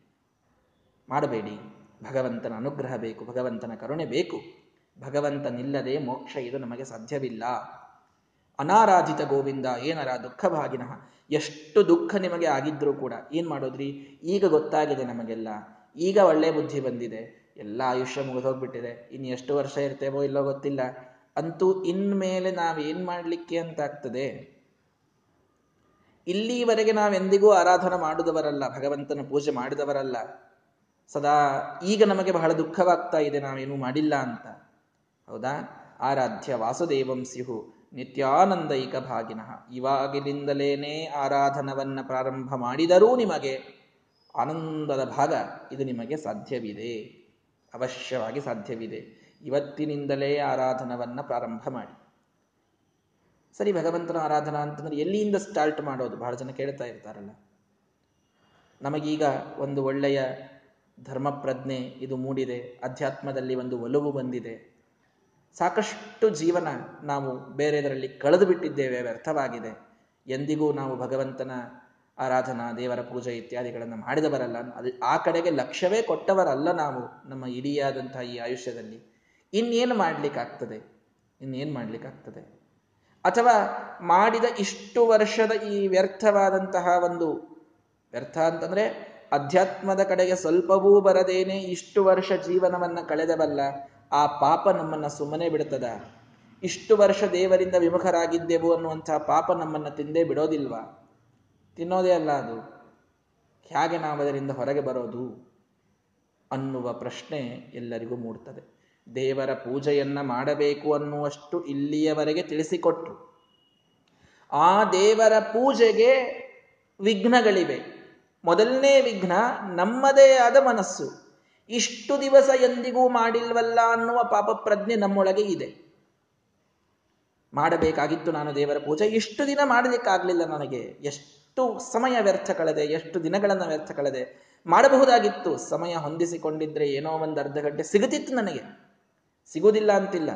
ಮಾಡಬೇಡಿ. ಭಗವಂತನ ಅನುಗ್ರಹ ಬೇಕು, ಭಗವಂತನ ಕರುಣೆ ಬೇಕು. ಭಗವಂತನಿಲ್ಲದೆ ಮೋಕ್ಷ ಇದು ನಮಗೆ ಸಾಧ್ಯವಿಲ್ಲ. ಅನಾರಾಧಿತ ಗೋವಿಂದ, ಏನರ ದುಃಖಭಾಗಿನಃ ಎಷ್ಟು ದುಃಖ ನಿಮಗೆ ಆಗಿದ್ರೂ ಕೂಡ ಏನ್ ಮಾಡೋದ್ರಿ? ಈಗ ಗೊತ್ತಾಗಿದೆ ನಮಗೆಲ್ಲ. ಈಗ ಒಳ್ಳೆ ಬುದ್ಧಿ ಬಂದಿದೆ. ಎಲ್ಲ ಆಯುಷ್ಯ ಮುಗಿದೋಗ್ಬಿಟ್ಟಿದೆ. ಇನ್ನು ಎಷ್ಟು ವರ್ಷ ಇರ್ತೇವೋ ಇಲ್ಲೋ ಗೊತ್ತಿಲ್ಲ. ಅಂತೂ ಇನ್ಮೇಲೆ ನಾವೇನ್ ಮಾಡ್ಲಿಕ್ಕೆ ಅಂತ ಆಗ್ತದೆ? ಇಲ್ಲಿವರೆಗೆ ನಾವೆಂದಿಗೂ ಆರಾಧನೆ ಮಾಡಿದವರಲ್ಲ, ಭಗವಂತನ ಪೂಜೆ ಮಾಡಿದವರಲ್ಲ. ಸದಾ ಈಗ ನಮಗೆ ಬಹಳ ದುಃಖವಾಗ್ತಾ ಇದೆ, ನಾವೇನು ಮಾಡಿಲ್ಲ ಅಂತ. ಹೌದಾ? ಆರಾಧ್ಯ ವಾಸುದೇವಂ ಸಿಹು ನಿತ್ಯಾನಂದೈಕ ಭಾಗಿನಃ ಇವಾಗಿನಿಂದಲೇನೆ ಆರಾಧನವನ್ನ ಪ್ರಾರಂಭ ಮಾಡಿದರೂ ನಿಮಗೆ ಆನಂದದ ಭಾಗ ಇದು ನಿಮಗೆ ಸಾಧ್ಯವಿದೆ. ಅವಶ್ಯವಾಗಿ ಸಾಧ್ಯವಿದೆ. ಇವತ್ತಿನಿಂದಲೇ ಆರಾಧನವನ್ನ ಪ್ರಾರಂಭ ಮಾಡಿ. ಸರಿ, ಭಗವಂತನ ಆರಾಧನಾ ಅಂತಂದ್ರೆ ಎಲ್ಲಿಯಿಂದ ಸ್ಟಾರ್ಟ್ ಮಾಡೋದು? ಬಹಳ ಜನ ಕೇಳ್ತಾ ಇರ್ತಾರಲ್ಲ. ನಮಗೀಗ ಒಂದು ಒಳ್ಳೆಯ ಧರ್ಮಪ್ರಜ್ಞೆ ಇದು ಮೂಡಿದೆ. ಅಧ್ಯಾತ್ಮದಲ್ಲಿ ಒಂದು ಒಲವು ಬಂದಿದೆ. ಸಾಕಷ್ಟು ಜೀವನ ನಾವು ಬೇರೆದರಲ್ಲಿ ಕಳೆದು ಬಿಟ್ಟಿದ್ದೇವೆ ವ್ಯರ್ಥವಾಗಿದೆ. ಎಂದಿಗೂ ನಾವು ಭಗವಂತನ ಆರಾಧನಾ, ದೇವರ ಪೂಜೆ ಇತ್ಯಾದಿಗಳನ್ನು ಮಾಡಿದವರಲ್ಲ. ಅದು ಆ ಕಡೆಗೆ ಲಕ್ಷ್ಯವೇ ಕೊಟ್ಟವರಲ್ಲ ನಾವು ನಮ್ಮ ಇಡಿಯಾದಂತಹ ಈ ಆಯುಷ್ಯದಲ್ಲಿ. ಇನ್ನೇನು ಮಾಡ್ಲಿಕ್ಕಾಗ್ತದೆ? ಇನ್ನೇನು ಮಾಡ್ಲಿಕ್ಕಾಗ್ತದೆ? ಅಥವಾ ಮಾಡಿದ ಇಷ್ಟು ವರ್ಷದ ಈ ವ್ಯರ್ಥವಾದಂತಹ ಒಂದು ವ್ಯರ್ಥ ಅಂತಂದ್ರೆ ಅಧ್ಯಾತ್ಮದ ಕಡೆಗೆ ಸ್ವಲ್ಪವೂ ಬರದೇನೆ ಇಷ್ಟು ವರ್ಷ ಜೀವನವನ್ನ ಕಳೆದವಲ್ಲ, ಆ ಪಾಪ ನಮ್ಮನ್ನ ಸುಮ್ಮನೆ ಬಿಡ್ತದ? ಇಷ್ಟು ವರ್ಷ ದೇವರಿಂದ ವಿಮುಖರಾಗಿದ್ದೆವು ಅನ್ನುವಂತಹ ಪಾಪ ನಮ್ಮನ್ನ ತಿಂದೇ ಬಿಡೋದಿಲ್ವಾ? ತಿನ್ನೋದೇ ಅಲ್ಲ ಅದು. ಹೇಗೆ ನಾವು ಅದರಿಂದ ಹೊರಗೆ ಬರೋದು ಅನ್ನುವ ಪ್ರಶ್ನೆ ಎಲ್ಲರಿಗೂ ಮೂಡ್ತದೆ. ದೇವರ ಪೂಜೆಯನ್ನ ಮಾಡಬೇಕು ಅನ್ನುವಷ್ಟು ಇಲ್ಲಿಯವರೆಗೆ ತಿಳಿಸಿಕೊಟ್ಟು ಆ ದೇವರ ಪೂಜೆಗೆ ವಿಘ್ನಗಳಿವೆ. ಮೊದಲನೇ ವಿಘ್ನ ನಮ್ಮದೇ ಆದ ಮನಸ್ಸು. ಇಷ್ಟು ದಿವಸ ಎಂದಿಗೂ ಮಾಡಿಲ್ವಲ್ಲ ಅನ್ನುವ ಪಾಪ ಪ್ರಜ್ಞೆ ನಮ್ಮೊಳಗೆ ಇದೆ. ಮಾಡಬೇಕಾಗಿತ್ತು ನಾನು ದೇವರ ಪೂಜೆ. ಇಷ್ಟು ದಿನ ಮಾಡಲಿಕ್ಕಾಗಲಿಲ್ಲ ನನಗೆ. ಎಷ್ಟು ಸಮಯ ವ್ಯರ್ಥ ಕಳೆದೆ ಎಷ್ಟು ದಿನಗಳನ್ನು ವ್ಯರ್ಥ ಕಳೆದೆ ಮಾಡಬಹುದಾಗಿತ್ತು. ಸಮಯ ಹೊಂದಿಸಿಕೊಂಡಿದ್ರೆ ಏನೋ ಒಂದು ಅರ್ಧ ಗಂಟೆ ಸಿಗುತ್ತಿತ್ತು ನನಗೆ. ಸಿಗುವುದಿಲ್ಲ ಅಂತಿಲ್ಲ.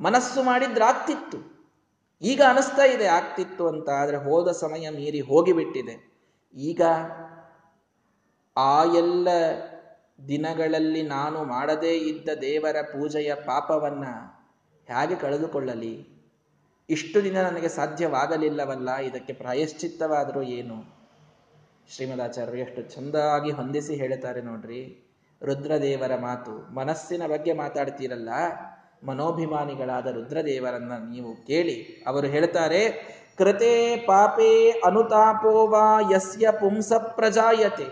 ಮನಸ್ಸು ಮಾಡಿದ್ರೆ ಆಗ್ತಿತ್ತು. ಈಗ ಅನಿಸ್ತಾ ಇದೆ, ಆಗ್ತಿತ್ತು ಅಂತ. ಆದರೆ ಹೋದ ಸಮಯ ಮೀರಿ ಹೋಗಿಬಿಟ್ಟಿದೆ. ಈಗ ಆ ಎಲ್ಲ ದಿನಗಳಲ್ಲಿ ನಾನು ಮಾಡದೇ ಇದ್ದ ದೇವರ ಪೂಜೆಯ ಪಾಪವನ್ನು ಹೇಗೆ ಕಳೆದುಕೊಳ್ಳಲಿ? ಇಷ್ಟು ದಿನ ನನಗೆ ಸಾಧ್ಯವಾಗಲಿಲ್ಲವಲ್ಲ, ಇದಕ್ಕೆ ಪ್ರಾಯಶ್ಚಿತ್ತವಾದರೂ ಏನು? ಶ್ರೀಮದಾಚಾರ್ಯರು ಎಷ್ಟು ಚಂದಾಗಿ ಹೊಂದಿಸಿ ಹೇಳ್ತಾರೆ ನೋಡ್ರಿ. ರುದ್ರದೇವರ ಮಾತು, ಮನಸ್ಸಿನ ಬಗ್ಗೆ ಮಾತಾಡ್ತೀರಲ್ಲ, ಮನೋಭಿಮಾನಿಗಳಾದ ರುದ್ರದೇವರನ್ನ ನೀವು ಕೇಳಿ ಅವರು ಹೇಳ್ತಾರೆ ಕೃತೆ ಪಾಪೇ ಅನುತಾಪೋವಾ ಯಸ್ಯ ಪುಂಸ ಪ್ರಜಾಯತೆ.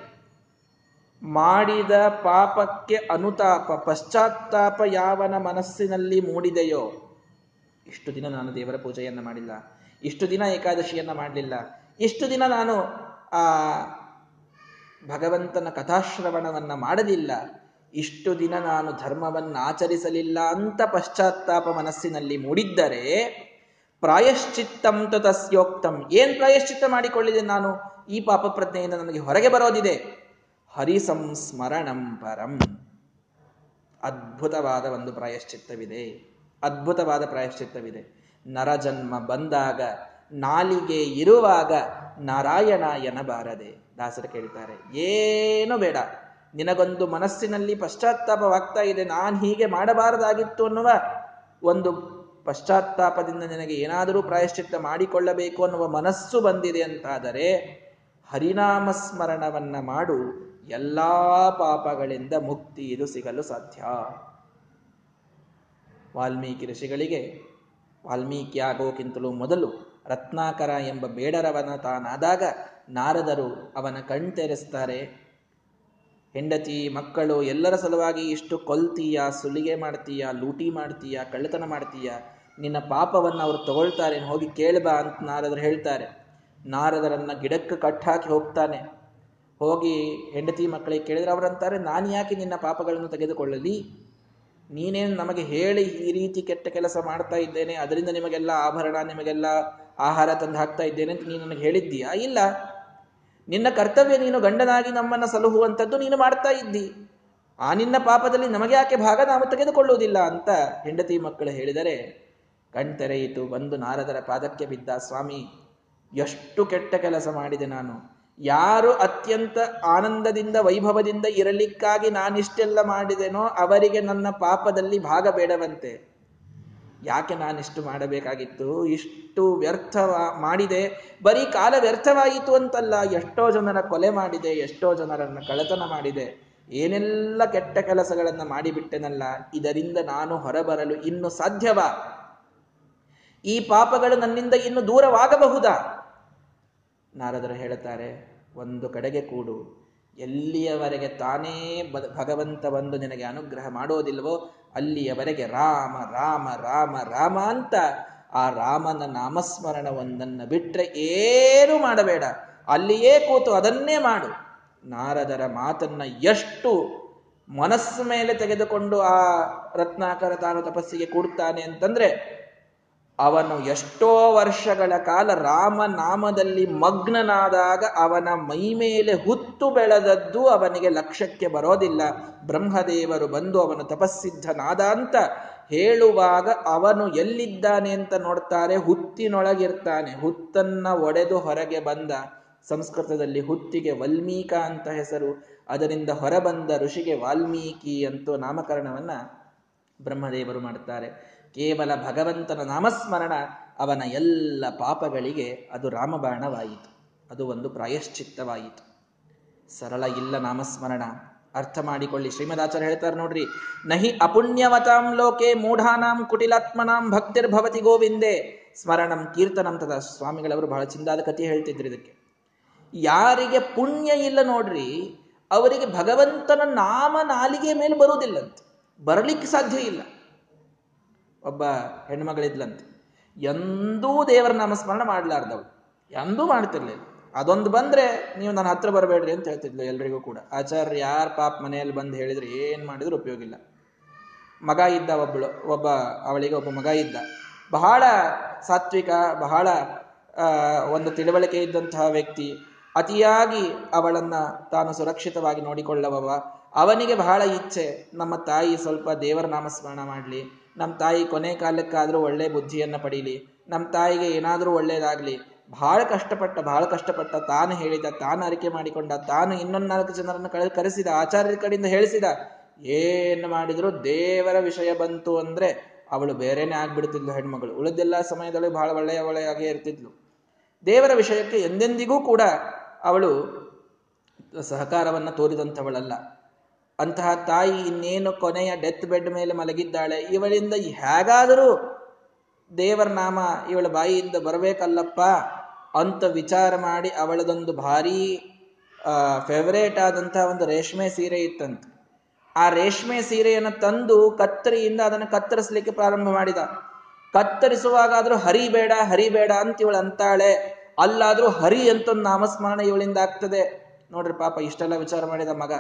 ಮಾಡಿದ ಪಾಪಕ್ಕೆ ಅನುತಾಪ, ಪಶ್ಚಾತ್ತಾಪ ಯಾವನ ಮನಸ್ಸಿನಲ್ಲಿ ಮೂಡಿದೆಯೋ ಇಷ್ಟು ದಿನ ನಾನು ದೇವರ ಪೂಜೆಯನ್ನು ಮಾಡಿಲ್ಲ. ಇಷ್ಟು ದಿನ ಏಕಾದಶಿಯನ್ನು ಮಾಡಲಿಲ್ಲ. ಇಷ್ಟು ದಿನ ನಾನು, ಆ, ಭಗವಂತನ ಕಥಾಶ್ರವಣವನ್ನು ಮಾಡಲಿಲ್ಲ. ಇಷ್ಟು ದಿನ ನಾನು ಧರ್ಮವನ್ನು ಆಚರಿಸಲಿಲ್ಲ ಅಂತ ಪಶ್ಚಾತ್ತಾಪ ಮನಸ್ಸಿನಲ್ಲಿ ಮೂಡಿದ್ದರೆ, ಪ್ರಾಯಶ್ಚಿತ್ತಂ ತಸ್ಯೋಕ್ತಂ. ಏನ್ ಪ್ರಾಯಶ್ಚಿತ್ತ ಮಾಡಿಕೊಳ್ಳಿದೆ ನಾನು? ಈ ಪಾಪ ಪ್ರಜ್ಞೆಯಿಂದ ನನಗೆ ಹೊರಗೆ ಬರೋದಿದೆ. ಹರಿಸಂಸ್ಮರಣಂ ಪರಂ. ಅದ್ಭುತವಾದ ಒಂದು ಪ್ರಾಯಶ್ಚಿತ್ತವಿದೆ. ಅದ್ಭುತವಾದ ಪ್ರಾಯಶ್ಚಿತ್ತವಿದೆ. ನರಜನ್ಮ ಬಂದಾಗ, ನಾಲಿಗೆ ಇರುವಾಗ ನಾರಾಯಣ ಎನಬಾರದೆ ದಾಸರು ಕೇಳ್ತಾರೆ ಏನು ಬೇಡ. ನಿನಗೊಂದು ಮನಸ್ಸಿನಲ್ಲಿ ಪಶ್ಚಾತ್ತಾಪವಾಗ್ತಾ ಇದೆ. ನಾನು ಹೀಗೆ ಮಾಡಬಾರದಾಗಿತ್ತು ಅನ್ನುವ ಒಂದು ಪಶ್ಚಾತ್ತಾಪದಿಂದ ನಿನಗೆ ಏನಾದರೂ ಪ್ರಾಯಶ್ಚಿತ್ತ ಮಾಡಿಕೊಳ್ಳಬೇಕು ಅನ್ನುವ ಮನಸ್ಸು ಬಂದಿದೆ ಅಂತಾದರೆ, ಹರಿನಾಮ ಸ್ಮರಣವನ್ನ ಮಾಡು. ಎಲ್ಲಾ ಪಾಪಗಳಿಂದ ಮುಕ್ತಿ ಇದು ಸಿಗಲು ಸಾಧ್ಯ. ವಾಲ್ಮೀಕಿ ಋಷಿಗಳಿಗೆ ವಾಲ್ಮೀಕಿ ಆಗೋಕ್ಕಿಂತಲೂ ಮೊದಲು ರತ್ನಾಕರ ಎಂಬ ಬೇಡರವನ ತಾನಾದಾಗ ನಾರದರು ಅವನ ಕಣ್ತೆರೆಸ್ತಾರೆ. ಹೆಂಡತಿ, ಮಕ್ಕಳು ಎಲ್ಲರ ಸಲುವಾಗಿ ಇಷ್ಟು ಕೊಲ್ತೀಯ, ಸುಲಿಗೆ ಮಾಡ್ತೀಯ, ಲೂಟಿ ಮಾಡ್ತೀಯ, ಕಳ್ಳತನ ಮಾಡ್ತೀಯ, ನಿನ್ನ ಪಾಪವನ್ನು ಅವರು ತಗೊಳ್ತಾರೆ ಹೋಗಿ ಕೇಳಬಾ ಅಂತ ನಾರದರು ಹೇಳ್ತಾರೆ. ನಾರದರನ್ನ ಗಿಡಕ್ಕೆ ಕಟ್ಟಾಕಿ ಹೋಗ್ತಾನೆ. ಹೋಗಿ ಹೆಂಡತಿ ಮಕ್ಕಳಿಗೆ ಕೇಳಿದ್ರೆ ಅವರಂತಾರೆ ನಾನು ಯಾಕೆ ನಿನ್ನ ಪಾಪಗಳನ್ನು ತೆಗೆದುಕೊಳ್ಳಲಿ? ನೀನೇನು ನಮಗೆ ಹೇಳಿ ಈ ರೀತಿ ಕೆಟ್ಟ ಕೆಲಸ ಮಾಡ್ತಾ ಇದ್ದೇನೆ, ಅದರಿಂದ ನಿಮಗೆಲ್ಲ ಆಭರಣ, ನಿಮಗೆಲ್ಲ ಆಹಾರ ತಂದು ಹಾಕ್ತಾ ಇದ್ದೇನೆ ಅಂತ ನೀನು ನನಗೆ ಹೇಳಿದ್ದೀಯಾ? ಇಲ್ಲ. ನಿನ್ನ ಕರ್ತವ್ಯ ನೀನು ಗಂಡನಾಗಿ ನಮ್ಮನ್ನ ಸಲಹುವಂಥದ್ದು ನೀನು ಮಾಡ್ತಾ ಇದ್ದಿ. ಆ ನಿನ್ನ ಪಾಪದಲ್ಲಿ ನಮಗೆ ಯಾಕೆ ಭಾಗ ನಾವು ತೆಗೆದುಕೊಳ್ಳುವುದಿಲ್ಲ ಅಂತ ಹೆಂಡತಿ ಮಕ್ಕಳು ಹೇಳಿದರೆ, ಕಣ್ತೆರೆಯಿತು, ಬಂದು ನಾರದರ ಪಾದಕ್ಕೆ ಬಿದ್ದ, ಸ್ವಾಮಿ, ಎಷ್ಟು ಕೆಟ್ಟ ಕೆಲಸ ಮಾಡಿದೆ ನಾನು. ಯಾರು ಅತ್ಯಂತ ಆನಂದದಿಂದ, ವೈಭವದಿಂದ ಇರಲಿಕ್ಕಾಗಿ ನಾನಿಷ್ಟೆಲ್ಲ ಮಾಡಿದೆನೋ ಅವರಿಗೆ ನನ್ನ ಪಾಪದಲ್ಲಿ ಭಾಗ ಬೇಡವಂತೆ. ಯಾಕೆ ನಾನಿಷ್ಟು ಮಾಡಬೇಕಾಗಿತ್ತು? ಇಷ್ಟು ವ್ಯರ್ಥ ಮಾಡಿದೆ. ಬರೀ ಕಾಲ ವ್ಯರ್ಥವಾಯಿತು ಅಂತಲ್ಲ, ಎಷ್ಟೋ ಜನರ ಕೊಲೆ ಮಾಡಿದೆ, ಎಷ್ಟೋ ಜನರನ್ನು ಕಳತನ ಮಾಡಿದೆ. ಏನೆಲ್ಲ ಕೆಟ್ಟ ಕೆಲಸಗಳನ್ನು ಮಾಡಿಬಿಟ್ಟೆನಲ್ಲ, ಇದರಿಂದ ನಾನು ಹೊರಬರಲು ಇನ್ನು ಸಾಧ್ಯವಾ? ಈ ಪಾಪಗಳು ನನ್ನಿಂದ ಇನ್ನು ದೂರವಾಗಬಹುದಾ? ನಾರದರು ಹೇಳುತ್ತಾರೆ, ಒಂದು ಕಡೆಗೆ ಕೂಡು. ಎಲ್ಲಿಯವರೆಗೆ ತಾನೇ ಭಗವಂತ ಬಂದು ನಿನಗೆ ಅನುಗ್ರಹ ಮಾಡೋದಿಲ್ವೋ, ಅಲ್ಲಿಯವರೆಗೆ ರಾಮ ರಾಮ ರಾಮ ರಾಮ ಅಂತ ಆ ರಾಮನ ನಾಮಸ್ಮರಣ ಒಂದನ್ನು ಬಿಟ್ಟರೆ ಏನು ಮಾಡಬೇಡ. ಅಲ್ಲಿಯೇ ಕೂತು ಅದನ್ನೇ ಮಾಡು. ನಾರದರ ಮಾತನ್ನ ಎಷ್ಟು ಮನಸ್ಸು ಮೇಲೆ ತೆಗೆದುಕೊಂಡು ಆ ರತ್ನಾಕರ ತಾನು ತಪಸ್ಸಿಗೆ ಕೂಡ್ತಾನೆ ಅಂತಂದ್ರೆ ಅವನು ಎಷ್ಟೋ ವರ್ಷಗಳ ಕಾಲ ರಾಮನಾಮದಲ್ಲಿ ಮಗ್ನನಾದಾಗ ಅವನ ಮೈ ಮೇಲೆ ಹುತ್ತು ಬೆಳೆದದ್ದು ಅವನಿಗೆ ಲಕ್ಷ್ಯಕ್ಕೆ ಬರೋದಿಲ್ಲ. ಬ್ರಹ್ಮದೇವರು ಬಂದು ಅವನು ತಪಸ್ಸಿದ್ಧನಾದ ಅಂತ ಹೇಳುವಾಗ ಅವನು ಎಲ್ಲಿದ್ದಾನೆ ಅಂತ ನೋಡ್ತಾರೆ, ಹುತ್ತಿನೊಳಗಿರ್ತಾನೆ, ಹುತ್ತನ್ನ ಒಡೆದು ಹೊರಗೆ ಬಂದ. ಸಂಸ್ಕೃತದಲ್ಲಿ ಹುತ್ತಿಗೆ ವಲ್ಮೀಕ ಅಂತ ಹೆಸರು, ಅದರಿಂದ ಹೊರಬಂದ ಋಷಿಗೆ ವಾಲ್ಮೀಕಿ ಅಂತೂ ನಾಮಕರಣವನ್ನ ಬ್ರಹ್ಮದೇವರು ಮಾಡುತ್ತಾರೆ ಕೇವಲ ಭಗವಂತನ ನಾಮಸ್ಮರಣ ಅವನ ಎಲ್ಲ ಪಾಪಗಳಿಗೆ ಅದು ರಾಮಬಾಣವಾಯಿತು. ಅದು ಒಂದು ಪ್ರಾಯಶ್ಚಿತ್ತವಾಯಿತು. ಸರಳ ಇಲ್ಲ ನಾಮಸ್ಮರಣ. ಅರ್ಥ ಮಾಡಿಕೊಳ್ಳಿ. ಶ್ರೀಮದಾಚಾರ್ಯ ಹೇಳ್ತಾರೆ ನೋಡ್ರಿ, ನಹಿ ಅಪುಣ್ಯವತಾಂ ಲೋಕೆ ಮೂಢಾನಾಂ ಕುಟಿಲಾತ್ಮನಾಂ ಭಕ್ತಿರ್ಭವತಿ ಗೋವಿಂದೆ. ಸ್ಮರಣಂ, ಕೀರ್ತನಂ ತದ ಸ್ವಾಮಿಗಳವರು ಬಹಳ ಚಿಂದಾದ ಕಥೆ ಹೇಳ್ತಿದ್ರು ಇದಕ್ಕೆ. ಯಾರಿಗೆ ಪುಣ್ಯ ಇಲ್ಲ ನೋಡ್ರಿ, ಅವರಿಗೆ ಭಗವಂತನ ನಾಮ ನಾಲಿಗೆ ಮೇಲೆ ಬರುವುದಿಲ್ಲಂತೆ. ಬರಲಿಕ್ಕೆ ಸಾಧ್ಯ ಇಲ್ಲ. ಒಬ್ಬ ಹೆಣ್ಮಗಳಿದ್ಲಂತೆ ಎಂದೂ ದೇವರ ನಾಮಸ್ಮರಣ ಮಾಡಲಾರ್ದವಳು. ಎಂದೂ ಮಾಡ್ತಿರ್ಲಿಲ್ಲ. ಅದೊಂದು ಬಂದ್ರೆ ನೀವು ನನ್ನ ಹತ್ರ ಬರಬೇಡ್ರಿ ಅಂತ ಹೇಳ್ತಿದ್ಲು ಎಲ್ರಿಗೂ ಕೂಡ. ಆಚಾರ್ಯ, ಯಾರ ಪಾಪ ಮನೆಯಲ್ಲಿ ಬಂದು ಹೇಳಿದ್ರೆ ಏನ್ ಮಾಡಿದ್ರು ಉಪಯೋಗ ಇಲ್ಲ. ಮಗ ಇದ್ದ ಒಬ್ಬಳು ಒಬ್ಬ ಅವಳಿಗೆ ಒಬ್ಬ ಮಗ ಇದ್ದ. ಬಹಳ ಸಾತ್ವಿಕ, ಬಹಳ ಒಂದು ತಿಳುವಳಿಕೆ ಇದ್ದಂತಹ ವ್ಯಕ್ತಿ. ಅತಿಯಾಗಿ ಅವಳನ್ನ ತಾನು ಸುರಕ್ಷಿತವಾಗಿ ನೋಡಿಕೊಳ್ಳುವವ. ಅವನಿಗೆ ಬಹಳ ಇಚ್ಛೆ, ನಮ್ಮ ತಾಯಿ ಸ್ವಲ್ಪ ದೇವರ ನಾಮಸ್ಮರಣ ಮಾಡಲಿ. ನಮ್ಮ ತಾಯಿ ಕೊನೆ ಕಾಲಕ್ಕಾದರೂ ಒಳ್ಳೆ ಬುದ್ಧಿಯನ್ನು ಪಡೀಲಿ. ನಮ್ಮ ತಾಯಿಗೆ ಏನಾದರೂ ಒಳ್ಳೆಯದಾಗಲಿ ಭಾಳ ಕಷ್ಟಪಟ್ಟ ಭಾಳ ಕಷ್ಟಪಟ್ಟ, ತಾನು ಹೇಳಿದ, ತಾನು ಅರಿಕೆ ಮಾಡಿಕೊಂಡ, ತಾನು ಇನ್ನೊಂದು ನಾಲ್ಕು ಜನರನ್ನು ಕಳೆ ಕರೆಸಿದ, ಆಚಾರ್ಯರ ಕಡೆಯಿಂದ ಹೇಳಿಸಿದ, ಏನು ಮಾಡಿದರೂ ದೇವರ ವಿಷಯ ಬಂತು ಅಂದರೆ ಅವಳು ಬೇರೆನೇ ಆಗ್ಬಿಡ್ತಿದ್ಲು ಹೆಣ್ಮಗಳು. ಉಳಿದೆಲ್ಲ ಸಮಯದಲ್ಲಿ ಬಹಳ ಒಳ್ಳೆಯ ಒಳ್ಳೆಯಾಗೇ ಇರ್ತಿದ್ಲು. ದೇವರ ವಿಷಯಕ್ಕೆ ಎಂದೆಂದಿಗೂ ಕೂಡ ಅವಳು ಸಹಕಾರವನ್ನು ತೋರಿದಂಥವಳಲ್ಲ. ಅಂತಹ ತಾಯಿ ಇನ್ನೇನು ಕೊನೆಯ ಡೆತ್ ಬೆಡ್ ಮೇಲೆ ಮಲಗಿದ್ದಾಳೆ? ಇವಳಿಂದ ಹೇಗಾದರೂ ದೇವರ ನಾಮ ಇವಳ ಬಾಯಿಯಿಂದ ಬರಬೇಕಲ್ಲಪ್ಪ ಅಂತ ವಿಚಾರ ಮಾಡಿ ಅವಳದೊಂದು ಭಾರಿ ಫೇವರೇಟ್ ಆದಂತಹ ಒಂದು ರೇಷ್ಮೆ ಸೀರೆ ಇತ್ತಂತೆ. ಆ ರೇಷ್ಮೆ ಸೀರೆಯನ್ನು ತಂದು ಕತ್ತರಿಯಿಂದ ಅದನ್ನು ಕತ್ತರಿಸಲಿಕ್ಕೆ ಪ್ರಾರಂಭ ಮಾಡಿದ. ಕತ್ತರಿಸುವಾಗಾದ್ರೂ ಹರಿಬೇಡ ಹರಿಬೇಡ ಅಂತ ಇವಳು ಅಂತಾಳೆ. ಅಲ್ಲಾದ್ರೂ ಹರಿ ಅಂತ ಒಂದು ನಾಮಸ್ಮರಣ ಇವಳಿಂದ ಆಗ್ತದೆ. ನೋಡ್ರಿ ಪಾಪ ಇಷ್ಟೆಲ್ಲ ವಿಚಾರ ಮಾಡಿದ ಮಗ.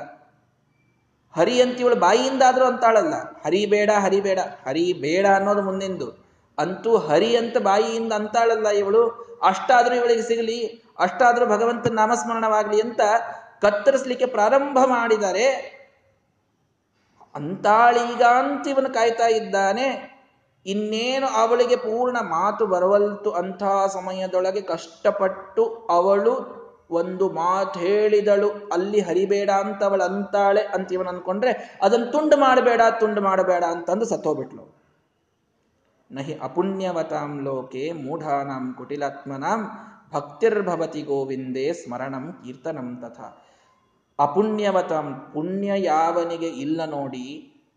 ಹರಿ ಅಂತ ಇವಳು ಬಾಯಿಯಿಂದ ಆದ್ರೂ ಅಂತಾಳಲ್ಲ ಹರಿಬೇಡ ಹರಿಬೇಡ ಹರಿ ಬೇಡ ಅನ್ನೋದು ಮುಂದಿಂದು. ಅಂತೂ ಹರಿ ಅಂತ ಬಾಯಿಯಿಂದ ಅಂತಾಳಲ್ಲ ಇವಳು. ಅಷ್ಟಾದ್ರೂ ಇವಳಿಗೆ ಸಿಗಲಿ. ಅಷ್ಟಾದ್ರೂ ಭಗವಂತನ ನಾಮಸ್ಮರಣವಾಗಲಿ ಅಂತ ಕತ್ತರಿಸ್ಲಿಕ್ಕೆ ಪ್ರಾರಂಭ ಮಾಡಿದರೆ ಅಂತಾಳೀಗಾಂತ ಇವನು ಕಾಯ್ತಾ ಇದ್ದಾನೆ. ಇನ್ನೇನು ಅವಳಿಗೆ ಪೂರ್ಣ ಮಾತು ಬರವಲ್ತು ಅಂಥ ಸಮಯದೊಳಗೆ ಕಷ್ಟಪಟ್ಟು ಅವಳು ಒಂದು ಮಾತು ಹೇಳಿದಳು. ಅಲ್ಲಿ ಹರಿಬೇಡ ಅಂತ ಅವಳು ಅಂತಾಳೆ ಅಂತ ಇವನು ಅನ್ಕೊಂಡ್ರೆ ಅದನ್ನು ತುಂಡು ಮಾಡಬೇಡ ತುಂಡು ಮಾಡಬೇಡ ಅಂತಂದು ಸತ್ತೋಗ್ಬಿಟ್ಲು. ನಹಿ ಅಪುಣ್ಯವತಾಂ ಲೋಕೆ ಮೂಢಾನಾಂ ಕುಟಿಲಾತ್ಮನಾಂ ಭಕ್ತಿರ್ಭವತಿ ಗೋವಿಂದೇ ಸ್ಮರಣಂ ಕೀರ್ತನಂ ತಥಾ. ಅಪುಣ್ಯವತಂ ಪುಣ್ಯ ಯಾವನಿಗೆ ಇಲ್ಲ ನೋಡಿ,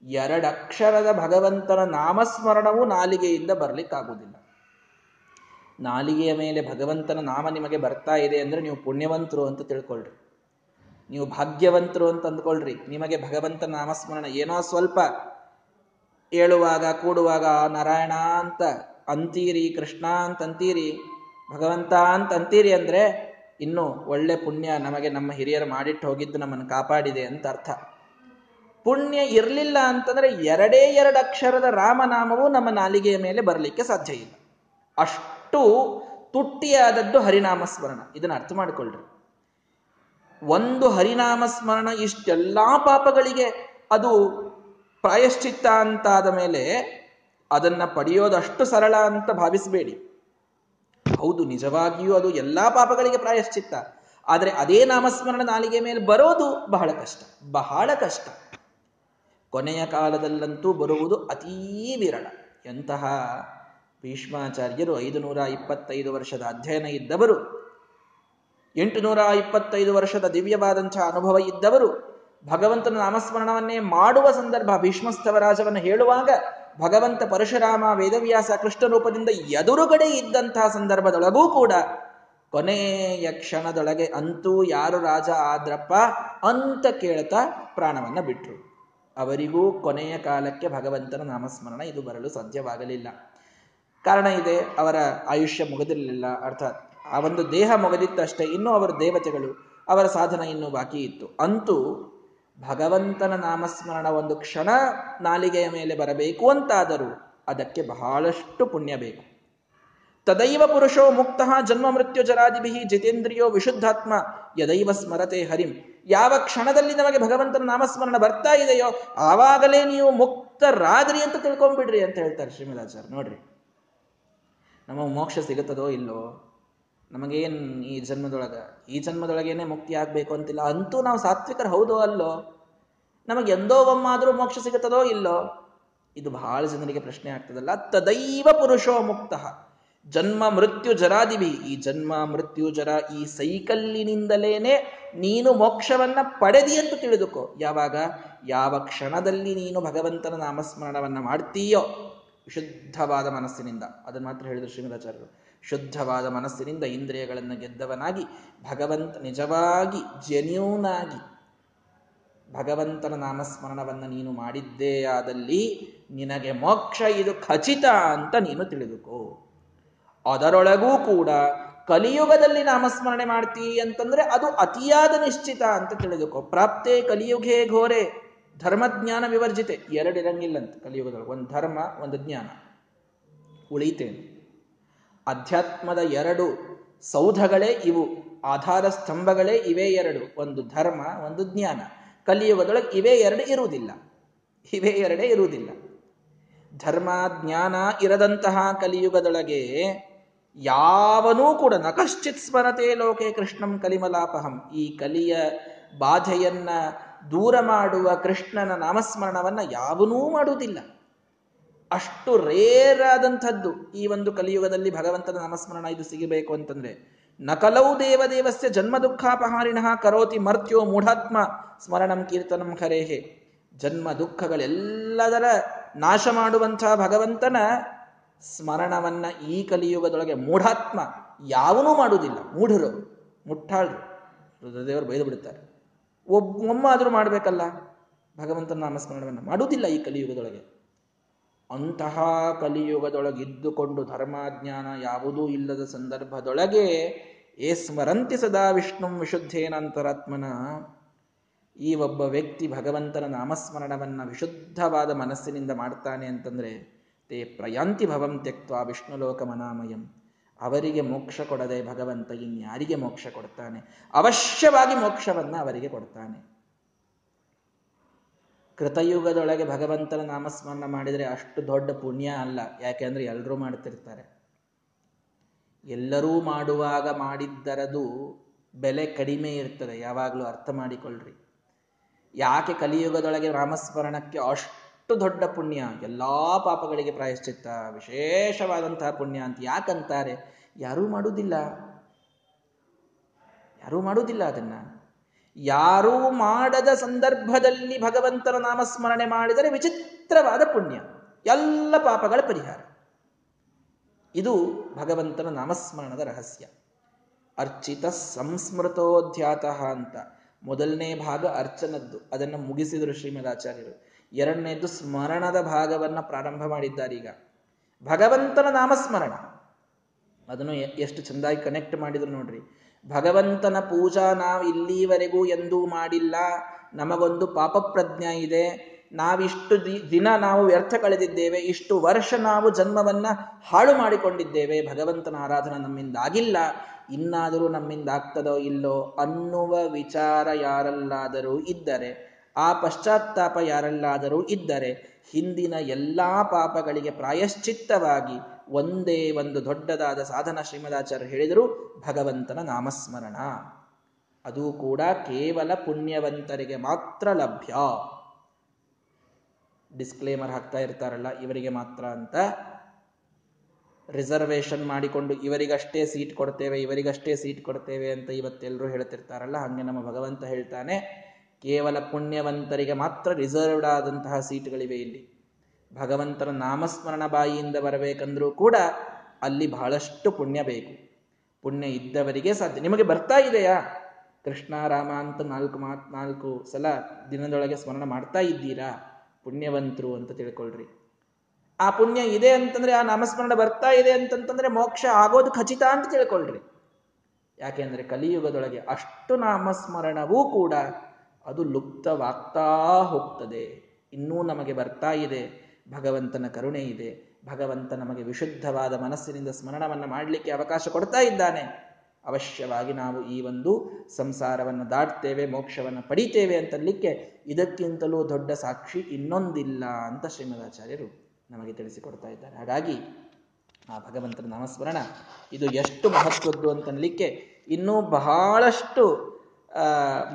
ಎರಡಕ್ಷರದ ಭಗವಂತನ ನಾಮಸ್ಮರಣವು ನಾಲಿಗೆಯಿಂದ ಬರ್ಲಿಕ್ಕಾಗುವುದಿಲ್ಲ. ನಾಲಿಗೆಯ ಮೇಲೆ ಭಗವಂತನ ನಾಮ ನಿಮಗೆ ಬರ್ತಾ ಇದೆ ಅಂದರೆ ನೀವು ಪುಣ್ಯವಂತರು ಅಂತ ತಿಳ್ಕೊಳ್ರಿ. ನೀವು ಭಾಗ್ಯವಂತರು ಅಂತ ಅಂದ್ಕೊಳ್ರಿ. ನಿಮಗೆ ಭಗವಂತನ ನಾಮಸ್ಮರಣ ಏನೋ ಸ್ವಲ್ಪ ಹೇಳುವಾಗ ಕೂಡುವಾಗ ನಾರಾಯಣ ಅಂತ ಅಂತೀರಿ, ಕೃಷ್ಣ ಅಂತ ಅಂತೀರಿ, ಭಗವಂತ ಅಂತ ಅಂತೀರಿ ಅಂದರೆ ಇನ್ನು ಒಳ್ಳೆ ಪುಣ್ಯ ನಮಗೆ ನಮ್ಮ ಹಿರಿಯರು ಮಾಡಿಟ್ಟು ಹೋಗಿದ್ದು ನಮ್ಮನ್ನು ಕಾಪಾಡಿದೆ ಅಂತ ಅರ್ಥ. ಪುಣ್ಯ ಇರಲಿಲ್ಲ ಅಂತಂದ್ರೆ ಎರಡೇ ಎರಡು ಅಕ್ಷರದ ರಾಮನಾಮವು ನಮ್ಮ ನಾಲಿಗೆಯ ಮೇಲೆ ಬರಲಿಕ್ಕೆ ಸಾಧ್ಯ ಇಲ್ಲ. ಅಷ್ಟು. ತುಟ್ಟಿಯಾದದ್ದು ಹರಿನಾಮ ಸ್ಮರಣ ಇದನ್ನ ಅರ್ಥ ಮಾಡಿಕೊಳ್ಳ್ರಿ ಒಂದು ಹರಿನಾಮ ಸ್ಮರಣ ಇಷ್ಟೆಲ್ಲಾ ಪಾಪಗಳಿಗೆ ಅದು ಪ್ರಾಯಶ್ಚಿತ್ತ ಅಂತಾದ ಮೇಲೆ ಅದನ್ನ ಪಡೆಯೋದಷ್ಟು ಸರಳ ಅಂತ ಭಾವಿಸಬೇಡಿ. ಹೌದು, ನಿಜವಾಗಿಯೂ ಅದು ಎಲ್ಲಾ ಪಾಪಗಳಿಗೆ ಪ್ರಾಯಶ್ಚಿತ್ತ. ಆದರೆ ಅದೇ ನಾಮಸ್ಮರಣ ನಾಲಿಗೆ ಮೇಲೆ ಬರೋದು ಬಹಳ ಕಷ್ಟ. ಬಹಳ ಕಷ್ಟ. ಕೊನೆಯ ಕಾಲದಲ್ಲಂತೂ ಬರುವುದು ಅತೀ ವಿರಳ. ಎಂತಹ ಭೀಷ್ಮಾಚಾರ್ಯರು ಐದು ನೂರ ಇಪ್ಪತ್ತೈದು ವರ್ಷದ ಅಧ್ಯಯನ ಇದ್ದವರು ಎಂಟು ನೂರ ಇಪ್ಪತ್ತೈದು ವರ್ಷದ ದಿವ್ಯವಾದಂಥ ಅನುಭವ ಇದ್ದವರು, ಭಗವಂತನ ನಾಮಸ್ಮರಣವನ್ನೇ ಮಾಡುವ ಸಂದರ್ಭ ಭೀಷ್ಮಸ್ತವರಾಜವನ್ನು ಹೇಳುವಾಗ ಭಗವಂತ ಪರಶುರಾಮ ವೇದವ್ಯಾಸ ಕೃಷ್ಣ ರೂಪದಿಂದ ಎದುರುಗಡೆ ಇದ್ದಂತಹ ಸಂದರ್ಭದೊಳಗೂ ಕೂಡ ಕೊನೆಯ ಕ್ಷಣದೊಳಗೆ ಅಂತೂ ಯಾರು ರಾಜ ಆದ್ರಪ್ಪ ಅಂತ ಕೇಳ್ತಾ ಪ್ರಾಣವನ್ನ ಬಿಟ್ರು. ಅವರಿಗೂ ಕೊನೆಯ ಕಾಲಕ್ಕೆ ಭಗವಂತನ ನಾಮಸ್ಮರಣ ಇದು ಬರಲು ಸಾಧ್ಯವಾಗಲಿಲ್ಲ. ಕಾರಣ ಇದೆ, ಅವರ ಆಯುಷ್ಯ ಮುಗದಿರಲಿಲ್ಲ. ಅರ್ಥಾತ್ ಆ ಒಂದು ದೇಹ ಮುಗದಿತ್ತಷ್ಟೇ ಇನ್ನೂ ಅವರ ದೇವತೆಗಳು, ಅವರ ಸಾಧನ ಇನ್ನೂ ಬಾಕಿ ಇತ್ತು. ಅಂತೂ ಭಗವಂತನ ನಾಮಸ್ಮರಣ ಒಂದು ಕ್ಷಣ ನಾಲಿಗೆಯ ಮೇಲೆ ಬರಬೇಕು ಅಂತಾದರೂ ಅದಕ್ಕೆ ಬಹಳಷ್ಟು ಪುಣ್ಯ ಬೇಕು. ತದೈವ ಪುರುಷೋ ಮುಕ್ತ ಜನ್ಮ ಮೃತ್ಯು ಜರಾದಿಭಿ ಜಿತೇಂದ್ರಿಯೋ ವಿಶುದ್ಧಾತ್ಮ ಯದೈವ ಸ್ಮರತೆ ಹರಿಂ. ಯಾವ ಕ್ಷಣದಲ್ಲಿ ನಮಗೆ ಭಗವಂತನ ನಾಮಸ್ಮರಣ ಬರ್ತಾ ಇದೆಯೋ, ಆವಾಗಲೇ ನೀವು ಮುಕ್ತರಾದ್ರಿ ಅಂತ ತಿಳ್ಕೊಂಬಿಡ್ರಿ ಅಂತ ಹೇಳ್ತಾರೆ ಶ್ರೀಮದಾಚಾರ್ಯ ನೋಡ್ರಿ. ನಮಗೆ ಮೋಕ್ಷ ಸಿಗುತ್ತದೋ ಇಲ್ಲೋ? ನಮಗೇನು ಈ ಜನ್ಮದೊಳಗೆ? ಈ ಜನ್ಮದೊಳಗೇನೆ ಮುಕ್ತಿ ಆಗಬೇಕು ಅಂತಿಲ್ಲ ಅಂತೂ ನಾವು ಸಾತ್ವಿಕರು ಹೌದೋ ಅಲ್ಲೋ? ನಮಗೆ ಎಂದೋ ಒಮ್ಮಾದರೂ ಮೋಕ್ಷ ಸಿಗುತ್ತದೋ ಇಲ್ಲೋ? ಇದು ಬಹಳ ಜನರಿಗೆ ಪ್ರಶ್ನೆ ಆಗ್ತದಲ್ಲ. ತದೈವ ಪುರುಷೋ ಮುಕ್ತ. ಜನ್ಮ ಮೃತ್ಯು ಜರಾದಿವಿ. ಈ ಜನ್ಮ ಮೃತ್ಯು ಜರ ಈ ಸೈಕಲ್ಲಿನಿಂದಲೇನೆ ನೀನು ಮೋಕ್ಷವನ್ನ ಪಡೆದಿ ಅಂತ ತಿಳಿದುಕೋ. ಯಾವಾಗ? ಯಾವ ಕ್ಷಣದಲ್ಲಿ ನೀನು ಭಗವಂತನ ನಾಮಸ್ಮರಣವನ್ನ ಮಾಡ್ತೀಯೋ? ವಿಶುದ್ಧವಾದ ಮನಸ್ಸಿನಿಂದ. ಅದನ್ನು ಮಾತ್ರ ಹೇಳಿದ್ರು ಶ್ರೀಮದಾಚಾರ್ಯರು. ಶುದ್ಧವಾದ ಮನಸ್ಸಿನಿಂದ ಇಂದ್ರಿಯಗಳನ್ನು ಗೆದ್ದವನಾಗಿ, ಭಗವಂತ ನಿಜವಾಗಿ ಜೆನ್ಯೂನಾಗಿ ಭಗವಂತನ ನಾಮಸ್ಮರಣವನ್ನು ನೀನು ಮಾಡಿದ್ದೇ ಆದಲ್ಲಿ ನಿನಗೆ ಮೋಕ್ಷ, ಇದು ಖಚಿತ ಅಂತ ನೀನು ತಿಳಿದುಕೋ. ಅದರೊಳಗೂ ಕೂಡ ಕಲಿಯುಗದಲ್ಲಿ ನಾಮಸ್ಮರಣೆ ಮಾಡ್ತೀ ಅಂತಂದ್ರೆ ಅದು ಅತಿಯಾದ ನಿಶ್ಚಿತ ಅಂತ ತಿಳಿದುಕೋ. ಪ್ರಾಪ್ತೇ ಕಲಿಯುಗೇ ಘೋರೆ. ಧರ್ಮಜ್ಞಾನ ವಿವರ್ಜಿತೆ. ಎರಡಿರಂಗಿಲ್ಲಂತ ಕಲಿಯುಗದಲ್ಲಿ ಒಂದು ಧರ್ಮ, ಒಂದು ಜ್ಞಾನ. ಉಳಿತೇನೆ? ಅಧ್ಯಾತ್ಮದ ಎರಡು ಸೌಧಗಳೇ ಇವು. ಆಧಾರ ಸ್ತಂಭಗಳೇ ಇವೇ ಎರಡು. ಒಂದು ಧರ್ಮ, ಒಂದು ಜ್ಞಾನ. ಕಲಿಯುಗದೊಳಗೆ ಇವೇ ಎರಡು ಇರುವುದಿಲ್ಲ. ಇವೇ ಎರಡೇ ಇರುವುದಿಲ್ಲ. ಧರ್ಮ, ಜ್ಞಾನ ಇರದಂತಹ ಕಲಿಯುಗದೊಳಗೆ ಯಾವನೂ ಕೂಡ ನಕಶ್ಚಿತ್ ಸ್ಮರತೆ ಲೋಕೆ ಕೃಷ್ಣಂ ಕಲಿಮಲಾಪಹಂ. ಈ ಕಲಿಯ ಬಾಧೆಯನ್ನ ದೂರ ಮಾಡುವ ಕೃಷ್ಣನ ನಾಮಸ್ಮರಣವನ್ನ ಯಾವನೂ ಮಾಡುವುದಿಲ್ಲ. ಅಷ್ಟು ರೇರಾದಂಥದ್ದು ಈ ಒಂದು ಕಲಿಯುಗದಲ್ಲಿ ಭಗವಂತನ ನಾಮಸ್ಮರಣ ಇದು ಸಿಗಬೇಕು ಅಂತಂದ್ರೆ, ನಕಲೌ ದೇವದೇವಸ್ಯ ಜನ್ಮ ದುಃಖಾಪಹಾರಿಣ ಕರೋತಿ ಮರ್ತ್ಯೋ ಮೂಢಾತ್ಮ ಸ್ಮರಣಂ ಕೀರ್ತನಂ ಖರೇಹೆ ಜನ್ಮ ದುಃಖಗಳೆಲ್ಲದರ ನಾಶ ಮಾಡುವಂತಹ ಭಗವಂತನ ಸ್ಮರಣವನ್ನ ಈ ಕಲಿಯುಗದೊಳಗೆ ಮೂಢಾತ್ಮ ಯಾವನೂ ಮಾಡುವುದಿಲ್ಲ. ಮೂಢರು, ಮುಟ್ಟಾಳ್ರು ರುದ್ರದೇವರು ಬೈದು ಬಿಡುತ್ತಾರೆ. ಒಬ್ಬೊಮ್ಮಾದರೂ ಮಾಡಬೇಕಲ್ಲ. ಭಗವಂತನ ನಾಮಸ್ಮರಣವನ್ನು ಮಾಡುವುದಿಲ್ಲ ಈ ಕಲಿಯುಗದೊಳಗೆ. ಅಂತಹ ಕಲಿಯುಗದೊಳಗಿದ್ದುಕೊಂಡು ಧರ್ಮಾಜ್ಞಾನ ಯಾವುದೂ ಇಲ್ಲದ ಸಂದರ್ಭದೊಳಗೆ ಏ ಸ್ಮರಂತಿ ಸದಾ ವಿಷ್ಣು ವಿಶುದ್ಧೇನಂತರಾತ್ಮನ ಈ ಒಬ್ಬ ವ್ಯಕ್ತಿ ಭಗವಂತನ ನಾಮಸ್ಮರಣವನ್ನು ವಿಶುದ್ಧವಾದ ಮನಸ್ಸಿನಿಂದ ಮಾಡ್ತಾನೆ ಅಂತಂದ್ರೆ, ತೇ ಪ್ರಯಾಂತಿ ಭವಂ ತ್ಯಕ್ತ ವಿಷ್ಣು ಮನಾಮಯಂ ಅವರಿಗೆ ಮೋಕ್ಷ ಕೊಡದೆ ಭಗವಂತ ಇನ್ಯಾರಿಗೆ ಮೋಕ್ಷ ಕೊಡ್ತಾನೆ? ಅವಶ್ಯವಾಗಿ ಮೋಕ್ಷವನ್ನ ಅವರಿಗೆ ಕೊಡ್ತಾನೆ. ಕೃತಯುಗದೊಳಗೆ ಭಗವಂತನ ನಾಮಸ್ಮರಣ ಮಾಡಿದರೆ ಅಷ್ಟು ದೊಡ್ಡ ಪುಣ್ಯ ಅಲ್ಲ. ಯಾಕೆಂದ್ರೆ ಎಲ್ಲರೂ ಮಾಡ್ತಿರ್ತಾರೆ. ಎಲ್ಲರೂ ಮಾಡುವಾಗ ಮಾಡಿದ್ದರದು ಬೆಲೆ ಕಡಿಮೆ ಇರ್ತದೆ. ಯಾವಾಗಲೂ ಅರ್ಥ ಮಾಡಿಕೊಳ್ಳ್ರಿ ಯಾಕೆ ಕಲಿಯುಗದೊಳಗೆ ನಾಮಸ್ಮರಣಕ್ಕೆ ಅಷ್ಟು ದೊಡ್ಡ ಪುಣ್ಯ. ಎಲ್ಲಾ ಪಾಪಗಳಿಗೆ ಪ್ರಾಯಶ್ಚಿತ್ತ. ವಿಶೇಷವಾದಂತಹ ಪುಣ್ಯ ಅಂತ ಯಾಕಂತಾರೆ? ಯಾರೂ ಮಾಡುವುದಿಲ್ಲ ಯಾರೂ ಮಾಡುವುದಿಲ್ಲ ಅದನ್ನ. ಯಾರೂ ಮಾಡದ ಸಂದರ್ಭದಲ್ಲಿ ಭಗವಂತನ ನಾಮಸ್ಮರಣೆ ಮಾಡಿದರೆ ವಿಚಿತ್ರವಾದ ಪುಣ್ಯ. ಎಲ್ಲ ಪಾಪಗಳ ಪರಿಹಾರ. ಇದು ಭಗವಂತನ ನಾಮಸ್ಮರಣದ ರಹಸ್ಯ. ಅರ್ಚಿತ ಸಂಸ್ಮೃತೋಧ್ಯಾತಃ ಅಂತ. ಮೊದಲನೇ ಭಾಗ ಅರ್ಚನದ್ದು. ಅದನ್ನು ಮುಗಿಸಿದರು ಶ್ರೀಮದಾಚಾರ್ಯರು ಎರಡನೇದ್ದು ಸ್ಮರಣದ ಭಾಗವನ್ನ ಪ್ರಾರಂಭ ಮಾಡಿದ್ದಾರೆ ಈಗ. ಭಗವಂತನ ನಾಮಸ್ಮರಣ. ಅದನ್ನು ಎಷ್ಟು ಚೆಂದಾಗಿ ಕನೆಕ್ಟ್ ಮಾಡಿದ್ರು ನೋಡ್ರಿ. ಭಗವಂತನ ಪೂಜಾ ನಾವು ಇಲ್ಲಿವರೆಗೂ ಎಂದೂ ಮಾಡಿಲ್ಲ. ನಮಗೊಂದು ಪಾಪ ಪ್ರಜ್ಞೆ ಇದೆ. ನಾವಿಷ್ಟು ದಿನ ನಾವು ವ್ಯರ್ಥ ಕಳೆದಿದ್ದೇವೆ. ಇಷ್ಟು ವರ್ಷ ನಾವು ಜನ್ಮವನ್ನ ಹಾಳು ಮಾಡಿಕೊಂಡಿದ್ದೇವೆ. ಭಗವಂತನ ಆರಾಧನೆ ನಮ್ಮಿಂದ ಆಗಿಲ್ಲ ಇನ್ನಾದರೂ ನಮ್ಮಿಂದ ಆಗ್ತದೋ ಇಲ್ಲೋ ಅನ್ನುವ ವಿಚಾರ ಯಾರಲ್ಲಾದರೂ ಇದ್ದರೆ ಆ ಪಶ್ಚಾತ್ತಾಪ ಯಾರಲ್ಲಾದರೂ ಇದ್ದರೆ ಹಿಂದಿನ ಎಲ್ಲಾ ಪಾಪಗಳಿಗೆ ಪ್ರಾಯಶ್ಚಿತ್ತವಾಗಿ ಒಂದೇ ಒಂದು ದೊಡ್ಡದಾದ ಸಾಧನ ಶ್ರೀಮದಾಚಾರ್ಯರು ಹೇಳಿದರು, ಭಗವಂತನ ನಾಮಸ್ಮರಣ. ಅದು ಕೂಡ ಕೇವಲ ಪುಣ್ಯವಂತರಿಗೆ ಮಾತ್ರ ಲಭ್ಯ. ಡಿಸ್ಕ್ಲೇಮರ್ ಹಾಕ್ತಾ ಇರ್ತಾರಲ್ಲ, ಇವರಿಗೆ ಮಾತ್ರ ಅಂತ. ರಿಸರ್ವೇಷನ್ ಮಾಡಿಕೊಂಡು ಇವರಿಗಷ್ಟೇ ಸೀಟ್ ಕೊಡ್ತೇವೆ, ಇವರಿಗಷ್ಟೇ ಸೀಟ್ ಕೊಡ್ತೇವೆ ಅಂತ ಇವತ್ತೆಲ್ಲರೂ ಹೇಳ್ತಿರ್ತಾರಲ್ಲ, ಹಾಗೆ ನಮ್ಮ ಭಗವಂತ ಹೇಳ್ತಾನೆ. ಕೇವಲ ಪುಣ್ಯವಂತರಿಗೆ ಮಾತ್ರ ರಿಸರ್ವ್ಡ್ ಆದಂತಹ ಸೀಟ್ಗಳಿವೆ ಇಲ್ಲಿ. ಭಗವಂತನ ನಾಮಸ್ಮರಣ ಬಾಯಿಯಿಂದ ಬರಬೇಕಂದ್ರೂ ಕೂಡ ಅಲ್ಲಿ ಬಹಳಷ್ಟು ಪುಣ್ಯ ಬೇಕು. ಪುಣ್ಯ ಇದ್ದವರಿಗೆ ಸಾಧ್ಯ. ನಿಮಗೆ ಬರ್ತಾ ಇದೆಯಾ? ಕೃಷ್ಣ, ರಾಮ ಅಂತ ನಾಲ್ಕು ಮಾತ್ ನಾಲ್ಕು ಸಲ ದಿನದೊಳಗೆ ಸ್ಮರಣ ಮಾಡ್ತಾ ಇದ್ದೀರಾ? ಪುಣ್ಯವಂತರು ಅಂತ ತಿಳ್ಕೊಳ್ರಿ. ಆ ಪುಣ್ಯ ಇದೆ ಅಂತಂದ್ರೆ, ಆ ನಾಮಸ್ಮರಣ ಬರ್ತಾ ಇದೆ ಅಂತಂತಂದ್ರೆ ಮೋಕ್ಷ ಆಗೋದು ಖಚಿತ ಅಂತ ತಿಳ್ಕೊಳ್ರಿ. ಯಾಕೆಂದ್ರೆ ಕಲಿಯುಗದೊಳಗೆ ಅಷ್ಟು ನಾಮಸ್ಮರಣವೂ ಕೂಡ ಅದು ಲುಪ್ತವಾಗ್ತಾ ಹೋಗ್ತದೆ. ಇನ್ನೂ ನಮಗೆ ಬರ್ತಾ ಇದೆ. ಭಗವಂತನ ಕರುಣೆ ಇದೆ. ಭಗವಂತ ನಮಗೆ ವಿಶುದ್ಧವಾದ ಮನಸ್ಸಿನಿಂದ ಸ್ಮರಣವನ್ನು ಮಾಡಲಿಕ್ಕೆ ಅವಕಾಶ ಕೊಡ್ತಾ ಇದ್ದಾನೆ. ಅವಶ್ಯವಾಗಿ ನಾವು ಈ ಒಂದು ಸಂಸಾರವನ್ನು ದಾಟ್ತೇವೆ, ಮೋಕ್ಷವನ್ನು ಪಡಿತೇವೆ ಅಂತಲಿಕ್ಕೆ ಇದಕ್ಕಿಂತಲೂ ದೊಡ್ಡ ಸಾಕ್ಷಿ ಇನ್ನೊಂದಿಲ್ಲ ಅಂತ ಶ್ರೀಮದಾಚಾರ್ಯರು ನಮಗೆ ತಿಳಿಸಿಕೊಡ್ತಾ ಇದ್ದಾರೆ. ಹಾಗಾಗಿ ಆ ಭಗವಂತನ ನಾಮಸ್ಮರಣ ಇದು ಎಷ್ಟು ಮಹತ್ವದ್ದು ಅಂತನ್ಲಿಕ್ಕೆ ಇನ್ನೂ ಬಹಳಷ್ಟು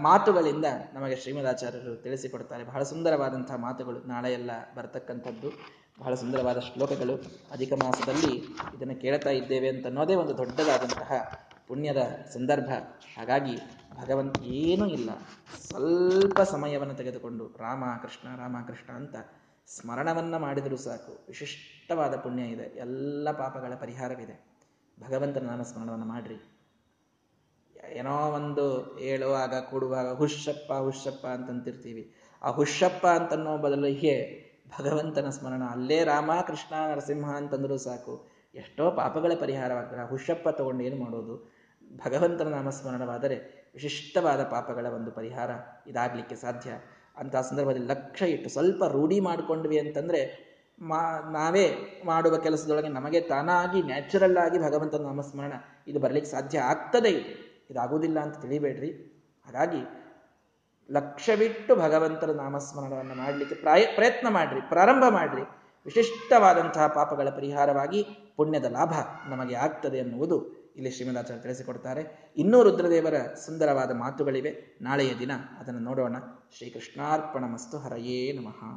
ಮಾತುಗಳಿಂದ ನಮಗೆ ಶ್ರೀಮದಾಚಾರ್ಯರು ತಿಳಿಸಿಕೊಡ್ತಾರೆ. ಬಹಳ ಸುಂದರವಾದಂತಹ ಮಾತುಗಳು ನಾಳೆ ಎಲ್ಲ ಬರತಕ್ಕಂಥದ್ದು. ಬಹಳ ಸುಂದರವಾದ ಶ್ಲೋಕಗಳು ಅಧಿಕ ಮಾಸದಲ್ಲಿ ಇದನ್ನು ಕೇಳ್ತಾ ಇದ್ದೇವೆ ಅಂತ ಅನ್ನೋದೇ ಒಂದು ದೊಡ್ಡದಾದಂತಹ ಪುಣ್ಯದ ಸಂದರ್ಭ. ಹಾಗಾಗಿ ಭಗವಂತ ಏನೂ ಇಲ್ಲ. ಸ್ವಲ್ಪ ಸಮಯವನ್ನು ತೆಗೆದುಕೊಂಡು ರಾಮ ಕೃಷ್ಣ ರಾಮ ಕೃಷ್ಣ ಅಂತ ಸ್ಮರಣವನ್ನ ಮಾಡಿದರೂ ಸಾಕು. ವಿಶಿಷ್ಟವಾದ ಪುಣ್ಯ ಇದೆ. ಎಲ್ಲ ಪಾಪಗಳ ಪರಿಹಾರವಿದೆ. ಭಗವಂತನ ನಾಮ ಸ್ಮರಣವನ್ನು ಮಾಡ್ರಿ. ಏನೋ ಒಂದು ಹೇಳುವಾಗ, ಕೂಡುವಾಗ ಹುಷಪ್ಪ ಹುಷಪ್ಪ ಅಂತಂತಿರ್ತೀವಿ. ಆ ಹುಷಪ್ಪ ಅಂತನ್ನೋ ಬದಲಿಗೆ ಭಗವಂತನ ಸ್ಮರಣ, ಅಲ್ಲೇ ರಾಮ, ಕೃಷ್ಣ, ನರಸಿಂಹ ಅಂತಂದರೂ ಸಾಕು. ಎಷ್ಟೋ ಪಾಪಗಳ ಪರಿಹಾರವಾಗ್ತದೆ. ಆ ಹುಷಪ್ಪ ತಗೊಂಡು ಏನು ಮಾಡೋದು? ಭಗವಂತನ ನಾಮಸ್ಮರಣವಾದರೆ ವಿಶಿಷ್ಟವಾದ ಪಾಪಗಳ ಒಂದು ಪರಿಹಾರ ಇದಾಗಲಿಕ್ಕೆ ಸಾಧ್ಯ. ಅಂತ ಸಂದರ್ಭದಲ್ಲಿ ಲಕ್ಷ್ಯ ಇಟ್ಟು ಸ್ವಲ್ಪ ರೂಢಿ ಮಾಡಿಕೊಂಡ್ವಿ ಅಂತಂದರೆ ಮಾ, ನಾವೇ ಮಾಡುವ ಕೆಲಸದೊಳಗೆ ನಮಗೆ ತಾನಾಗಿ ನ್ಯಾಚುರಲ್ ಆಗಿ ಭಗವಂತನ ನಾಮಸ್ಮರಣ ಇದು ಬರಲಿಕ್ಕೆ ಸಾಧ್ಯ ಆಗ್ತದೆ ಇದು. ಇದಾಗುವುದಿಲ್ಲ ಅಂತ ತಿಳಿಬೇಡ್ರಿ. ಹಾಗಾಗಿ ಲಕ್ಷ್ಯವಿಟ್ಟು ಭಗವಂತರ ನಾಮಸ್ಮರಣವನ್ನು ಮಾಡಲಿಕ್ಕೆ ಪ್ರಾಯ, ಪ್ರಯತ್ನ ಮಾಡ್ರಿ, ಪ್ರಾರಂಭ ಮಾಡ್ರಿ. ವಿಶಿಷ್ಟವಾದಂತಹ ಪಾಪಗಳ ಪರಿಹಾರವಾಗಿ ಪುಣ್ಯದ ಲಾಭ ನಮಗೆ ಆಗ್ತದೆ ಎನ್ನುವುದು ಇಲ್ಲಿ ಶ್ರೀಮದಾಚಾರ್ಯ ತಿಳಿಸಿಕೊಡ್ತಾರೆ. ಇನ್ನೂ ರುದ್ರದೇವರ ಸುಂದರವಾದ ಮಾತುಗಳಿವೆ. ನಾಳೆಯ ದಿನ ಅದನ್ನು ನೋಡೋಣ. ಶ್ರೀಕೃಷ್ಣಾರ್ಪಣ ಮಸ್ತು ಹರಯೇ ನಮಃ.